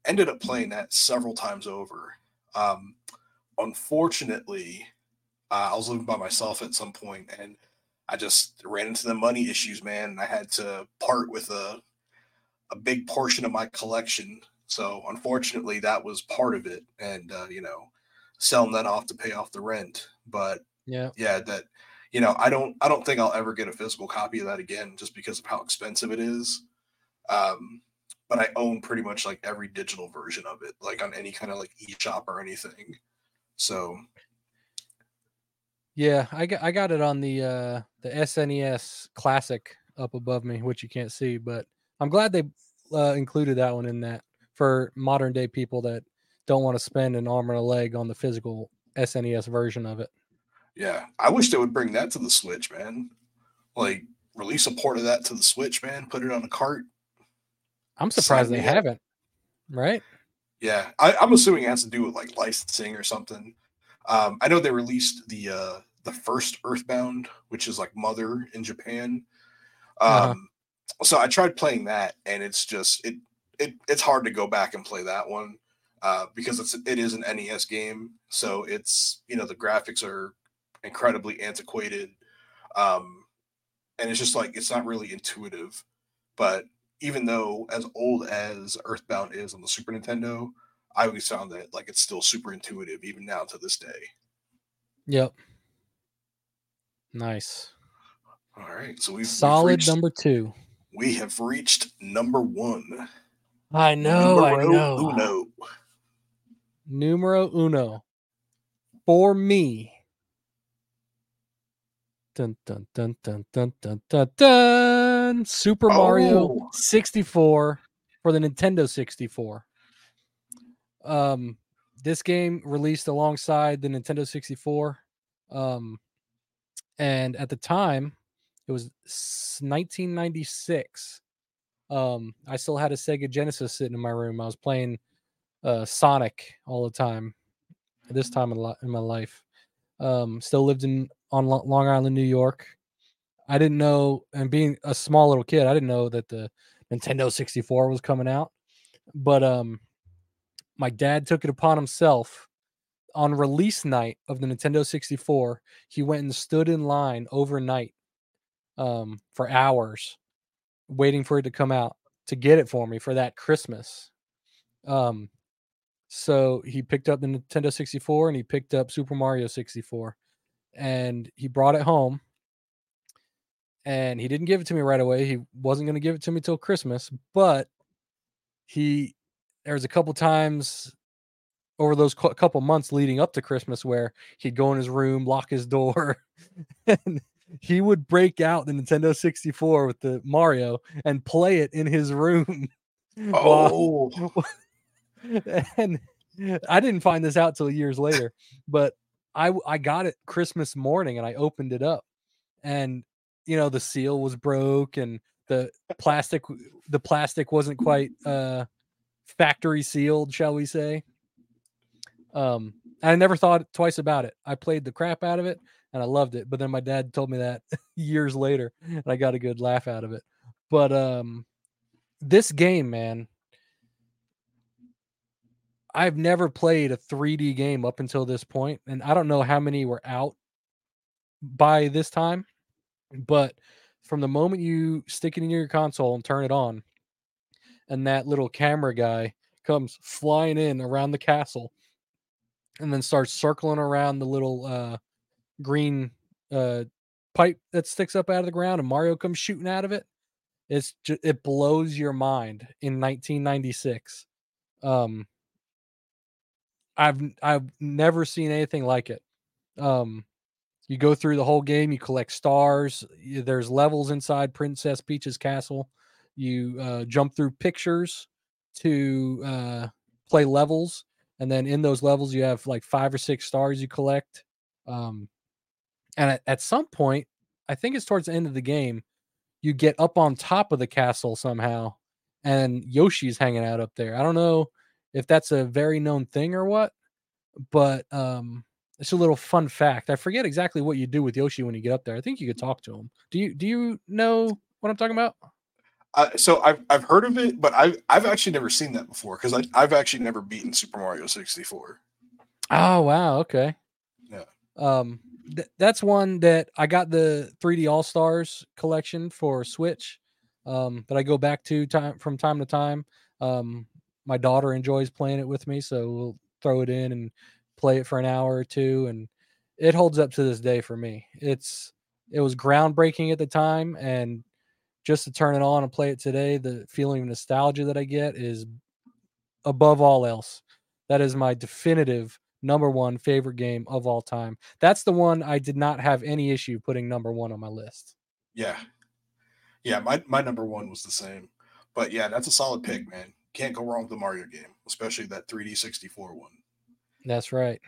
Ended up playing that several times over. Um, unfortunately, uh, I was living by myself at some point, and I just ran into the money issues, man. And I had to part with a a big portion of my collection. So unfortunately, that was part of it, and uh, you know, selling that off to pay off the rent. But Yeah. yeah, that you know, I don't I don't think I'll ever get a physical copy of that again, just because of how expensive it is. Um, but I own pretty much like every digital version of it, like on any kind of like eShop or anything. So Yeah, I got I got it on the uh the SNES Classic up above me, which you can't see, but I'm glad they uh, included that one in that for modern day people that don't want to spend an arm and a leg on the physical SNES version of it. yeah, I wish they would bring that to the Switch, man. Like release a port of that to the Switch, man. Put it on a cart. I'm surprised they haven't. Right? Yeah, I, I'm assuming it has to do with like licensing or something. Um, I know they released the uh, the first Earthbound, which is like Mother in Japan. Um, Uh-huh. So I tried playing that, and it's just it it it's hard to go back and play that one uh, because it's it is an NES game. So it's you know the graphics are incredibly antiquated, um, and it's just like it's not really intuitive. But even though as old as Earthbound is on the Super Nintendo, I always found that like it's still super intuitive even now to this day. Yep. Nice. All right, so we've we've Solid reached- number two. We have reached number one. I know, I Numero know. uno. Numero uno. For me. Dun dun dun dun dun dun dun dun. Super Mario Oh. 64 for the Nintendo 64. Um, this game released alongside the Nintendo 64. Um, and at the time, it was 1996. Um, I still had a Sega Genesis sitting in my room. I was playing uh, Sonic all the time. At this time in, li- in my life, um, still lived in on Lo- Long Island, New York. I didn't know, and being a small little kid, I didn't know that the Nintendo 64 was coming out. But um, my dad took it upon himself on release night of the Nintendo 64. He went and stood in line overnight um, for hours, waiting for it to come out to get it for me for that Christmas. Um, so he picked up the Nintendo 64 and he picked up Super Mario 64 and he brought it home. And he didn't give it to me right away. He wasn't going to give it to me till Christmas, but he there was a couple times over those cou- couple months leading up to Christmas where he'd go in his room, lock his door, and he would break out the Nintendo 64 with the Mario and play it in his room. while- Oh, and I didn't find this out till years later, but I I got it Christmas morning and I opened it up, and you know the seal was broke and the plastic the plastic wasn't quite uh factory sealed, shall we say? Um, I never thought twice about it. I played the crap out of it and I loved it, but then my dad told me that years later, and I got a good laugh out of it. But um, this game, man, I've never played a 3D game up until this point, and I don't know how many were out by this time, but from the moment you stick it in your console and turn it on, and that little camera guy comes flying in around the castle and then starts circling around the little uh, green uh, pipe that sticks up out of the ground, and Mario comes shooting out of it. It's just, it blows your mind in 1996. Um, I've I've never seen anything like it. Um, you go through the whole game, you collect stars. There's levels inside Princess Peach's castle. You uh, jump through pictures to uh, play levels, and then in those levels, you have like five or six stars you collect. Um, and at, at some point, I think it's towards the end of the game, you get up on top of the castle somehow, and Yoshi's hanging out up there. I don't know if that's a very known thing or what. But um, it's a little fun fact. I forget exactly what you do with Yoshi when you get up there. I think you could talk to him. Do you do you know what I'm talking about? Uh, so I've I've heard of it, but I've I've actually never seen that before because I I've actually never beaten Super Mario 64. Oh wow, okay. Yeah. Um, th- that's one that I got the 3D All Stars collection for Switch. Um, that I go back to time from time to time. Um, my daughter enjoys playing it with me, so we'll throw it in and play it for an hour or two, and it holds up to this day for me. It's it was groundbreaking at the time, and just to turn it on and play it today, the feeling of nostalgia that I get is above all else. That is my definitive number one favorite game of all time. That's the one I did not have any issue putting number one on my list. Yeah. Yeah, my, my number one was the same. But yeah, that's a solid pick, man. Can't go wrong with the Mario game, especially that 3D 64 one. That's right.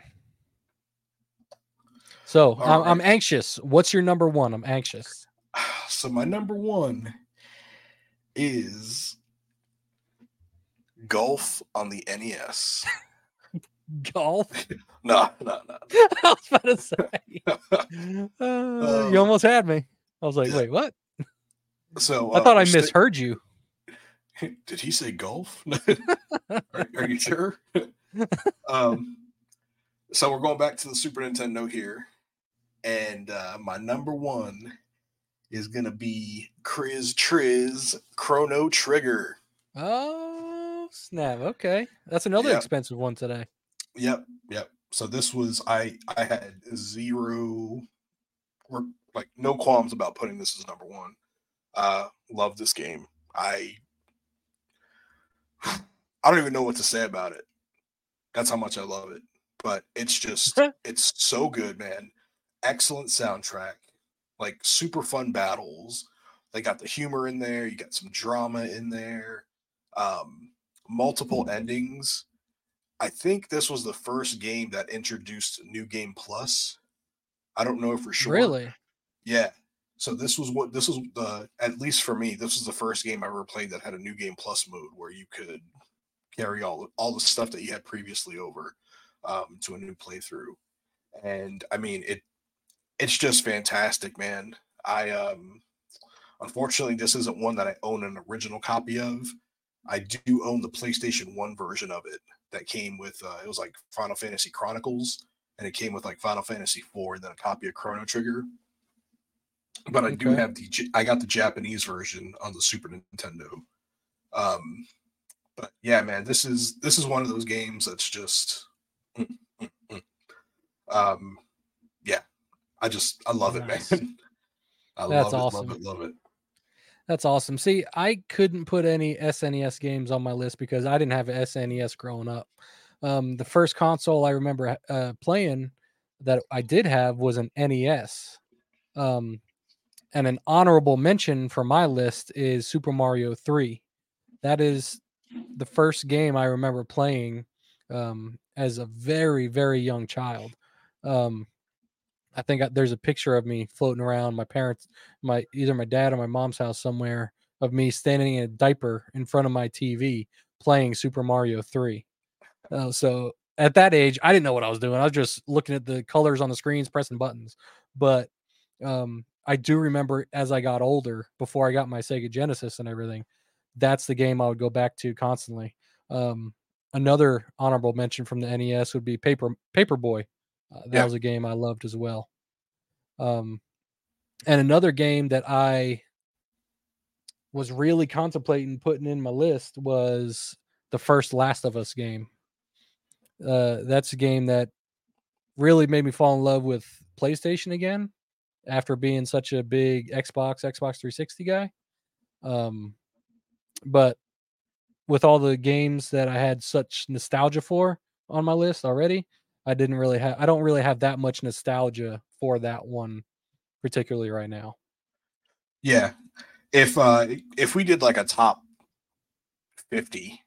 So I'm, right. I'm anxious. What's your number one? I'm anxious. So my number one is golf on the NES. golf? no, no, no. I was about to say. Uh, um, you almost had me. I was like, wait, what? So I thought uh, I misheard you. Did he say golf? are, are, you sure? um, so we're going back to the Super Nintendo here, and uh, my number one is gonna be Chris Triz Chrono Trigger. Oh snap! Okay, that's another yep. expensive one today. Yep, yep. So this was I I had zero, like no qualms about putting this as number one. Uh, love this game. I I don't even know what to say about it. That's how much I love it. But it's just it's so good, man. Excellent soundtrack like super fun battles. They got the humor in there. You got some drama in there. Um, multiple endings. I think this was the first game that introduced New Game Plus. I don't know for sure. Really? Yeah. So this was what this was the at least for me, this was the first game I ever played that had a New Game Plus mode where you could carry all all the stuff that you had previously over um, to a new playthrough. And I mean, it it's just fantastic, man. I um unfortunately this isn't one that I own an original copy of. I do own the PlayStation 1 version of it that came with uh, it was like Final Fantasy Chronicles and it came with like Final Fantasy 4 and then a copy of Chrono Trigger. But I okay. do have the I got the Japanese version on the Super Nintendo. Um but yeah, man, this is this is one of those games that's just. Um yeah, I just I love nice. it, man. I That's love awesome. it, love it, love it. That's awesome. See, I couldn't put any SNES games on my list because I didn't have an SNES growing up. Um, the first console I remember uh, playing that I did have was an NES. Um, and an honorable mention for my list is Super Mario 3. That is the first game I remember playing um, as a very, very young child. Um, I think I, there's a picture of me floating around my parents, my either my dad or my mom's house somewhere of me standing in a diaper in front of my TV playing Super Mario 3. Uh, so at that age, I didn't know what I was doing. I was just looking at the colors on the screens, pressing buttons. But um, I do remember as I got older, before I got my Sega Genesis and everything, that's the game I would go back to constantly. Um, another honorable mention from the NES would be Paper Paperboy. Uh, that yeah. was a game I loved as well. Um, and another game that I was really contemplating putting in my list was the first Last of Us game. Uh, that's a game that really made me fall in love with PlayStation again after being such a big Xbox, Xbox 360 guy. Um, but with all the games that I had such nostalgia for on my list already, I didn't really have I don't really have that much nostalgia for that one particularly right now. Yeah. If uh if we did like a top 50,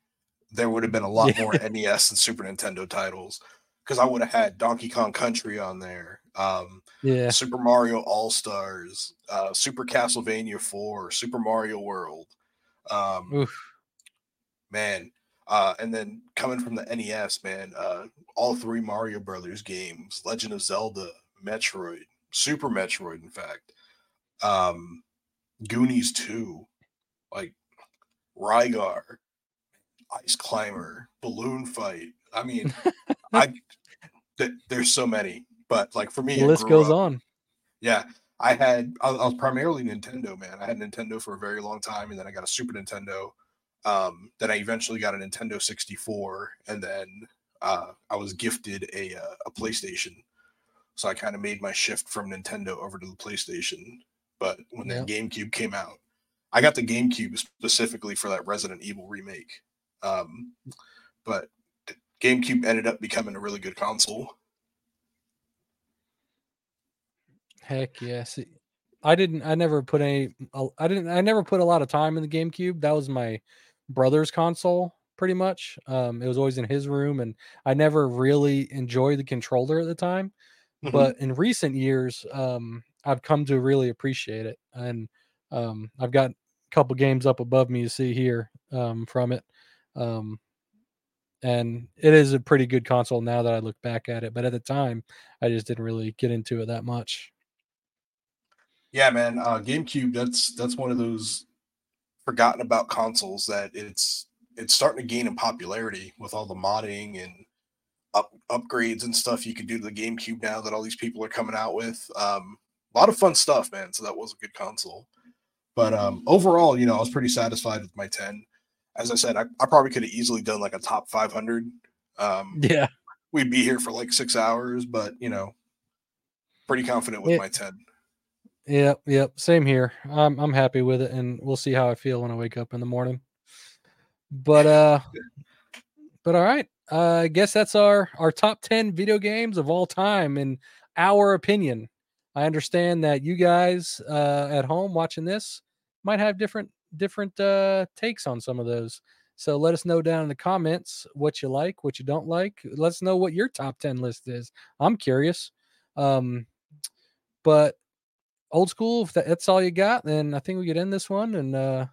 there would have been a lot yeah. more NES and Super Nintendo titles because I would have had Donkey Kong Country on there. Um yeah, Super Mario All Stars, uh Super Castlevania 4, Super Mario World. Um Oof. man, Uh, and then coming from the NES, man, uh, all three Mario Brothers games, Legend of Zelda, Metroid, Super Metroid, in fact, um, Goonies 2, like Rygar, Ice Climber, Balloon Fight. I mean, I th- there's so many, but like for me, the list goes up, on. Yeah, I had I, I was primarily Nintendo man. I had Nintendo for a very long time, and then I got a Super Nintendo. Um, then I eventually got a Nintendo 64, and then uh, I was gifted a uh, a PlayStation. So I kind of made my shift from Nintendo over to the PlayStation. But when yeah. the GameCube came out, I got the GameCube specifically for that Resident Evil remake. Um, but GameCube ended up becoming a really good console. Heck yes. I didn't I never put any I didn't I never put a lot of time in the GameCube. That was my brother's console pretty much. Um it was always in his room and I never really enjoyed the controller at the time. Mm-hmm. But in recent years, um I've come to really appreciate it and um I've got a couple games up above me you see here um from it. Um and it is a pretty good console now that I look back at it. But at the time, I just didn't really get into it that much. Yeah, man. Uh, GameCube. That's that's one of those forgotten about consoles that it's it's starting to gain in popularity with all the modding and up, upgrades and stuff you can do to the GameCube now that all these people are coming out with. Um, a lot of fun stuff, man. So that was a good console. But um, overall, you know, I was pretty satisfied with my 10 as I said, I, I probably could have easily done like a top 500. Um, yeah, we'd be here for like six hours, but you know, pretty confident with my 10. Yep, yep. Same here. I'm I'm happy with it, and we'll see how I feel when I wake up in the morning. But uh, but all right. Uh, I guess that's our our top ten video games of all time in our opinion. I understand that you guys uh, at home watching this might have different different uh, takes on some of those. So let us know down in the comments what you like, what you don't like. Let us know what your top 10 list is. I'm curious. Um, but old school, if that's all you got, then I think we could end this one and uh,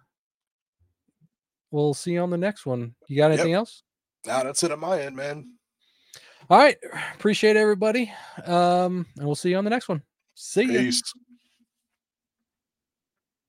we'll see you on the next one. You got anything yep. else? No, that's it on my end, man. All right. Appreciate everybody. Um, and we'll see you on the next one. See you.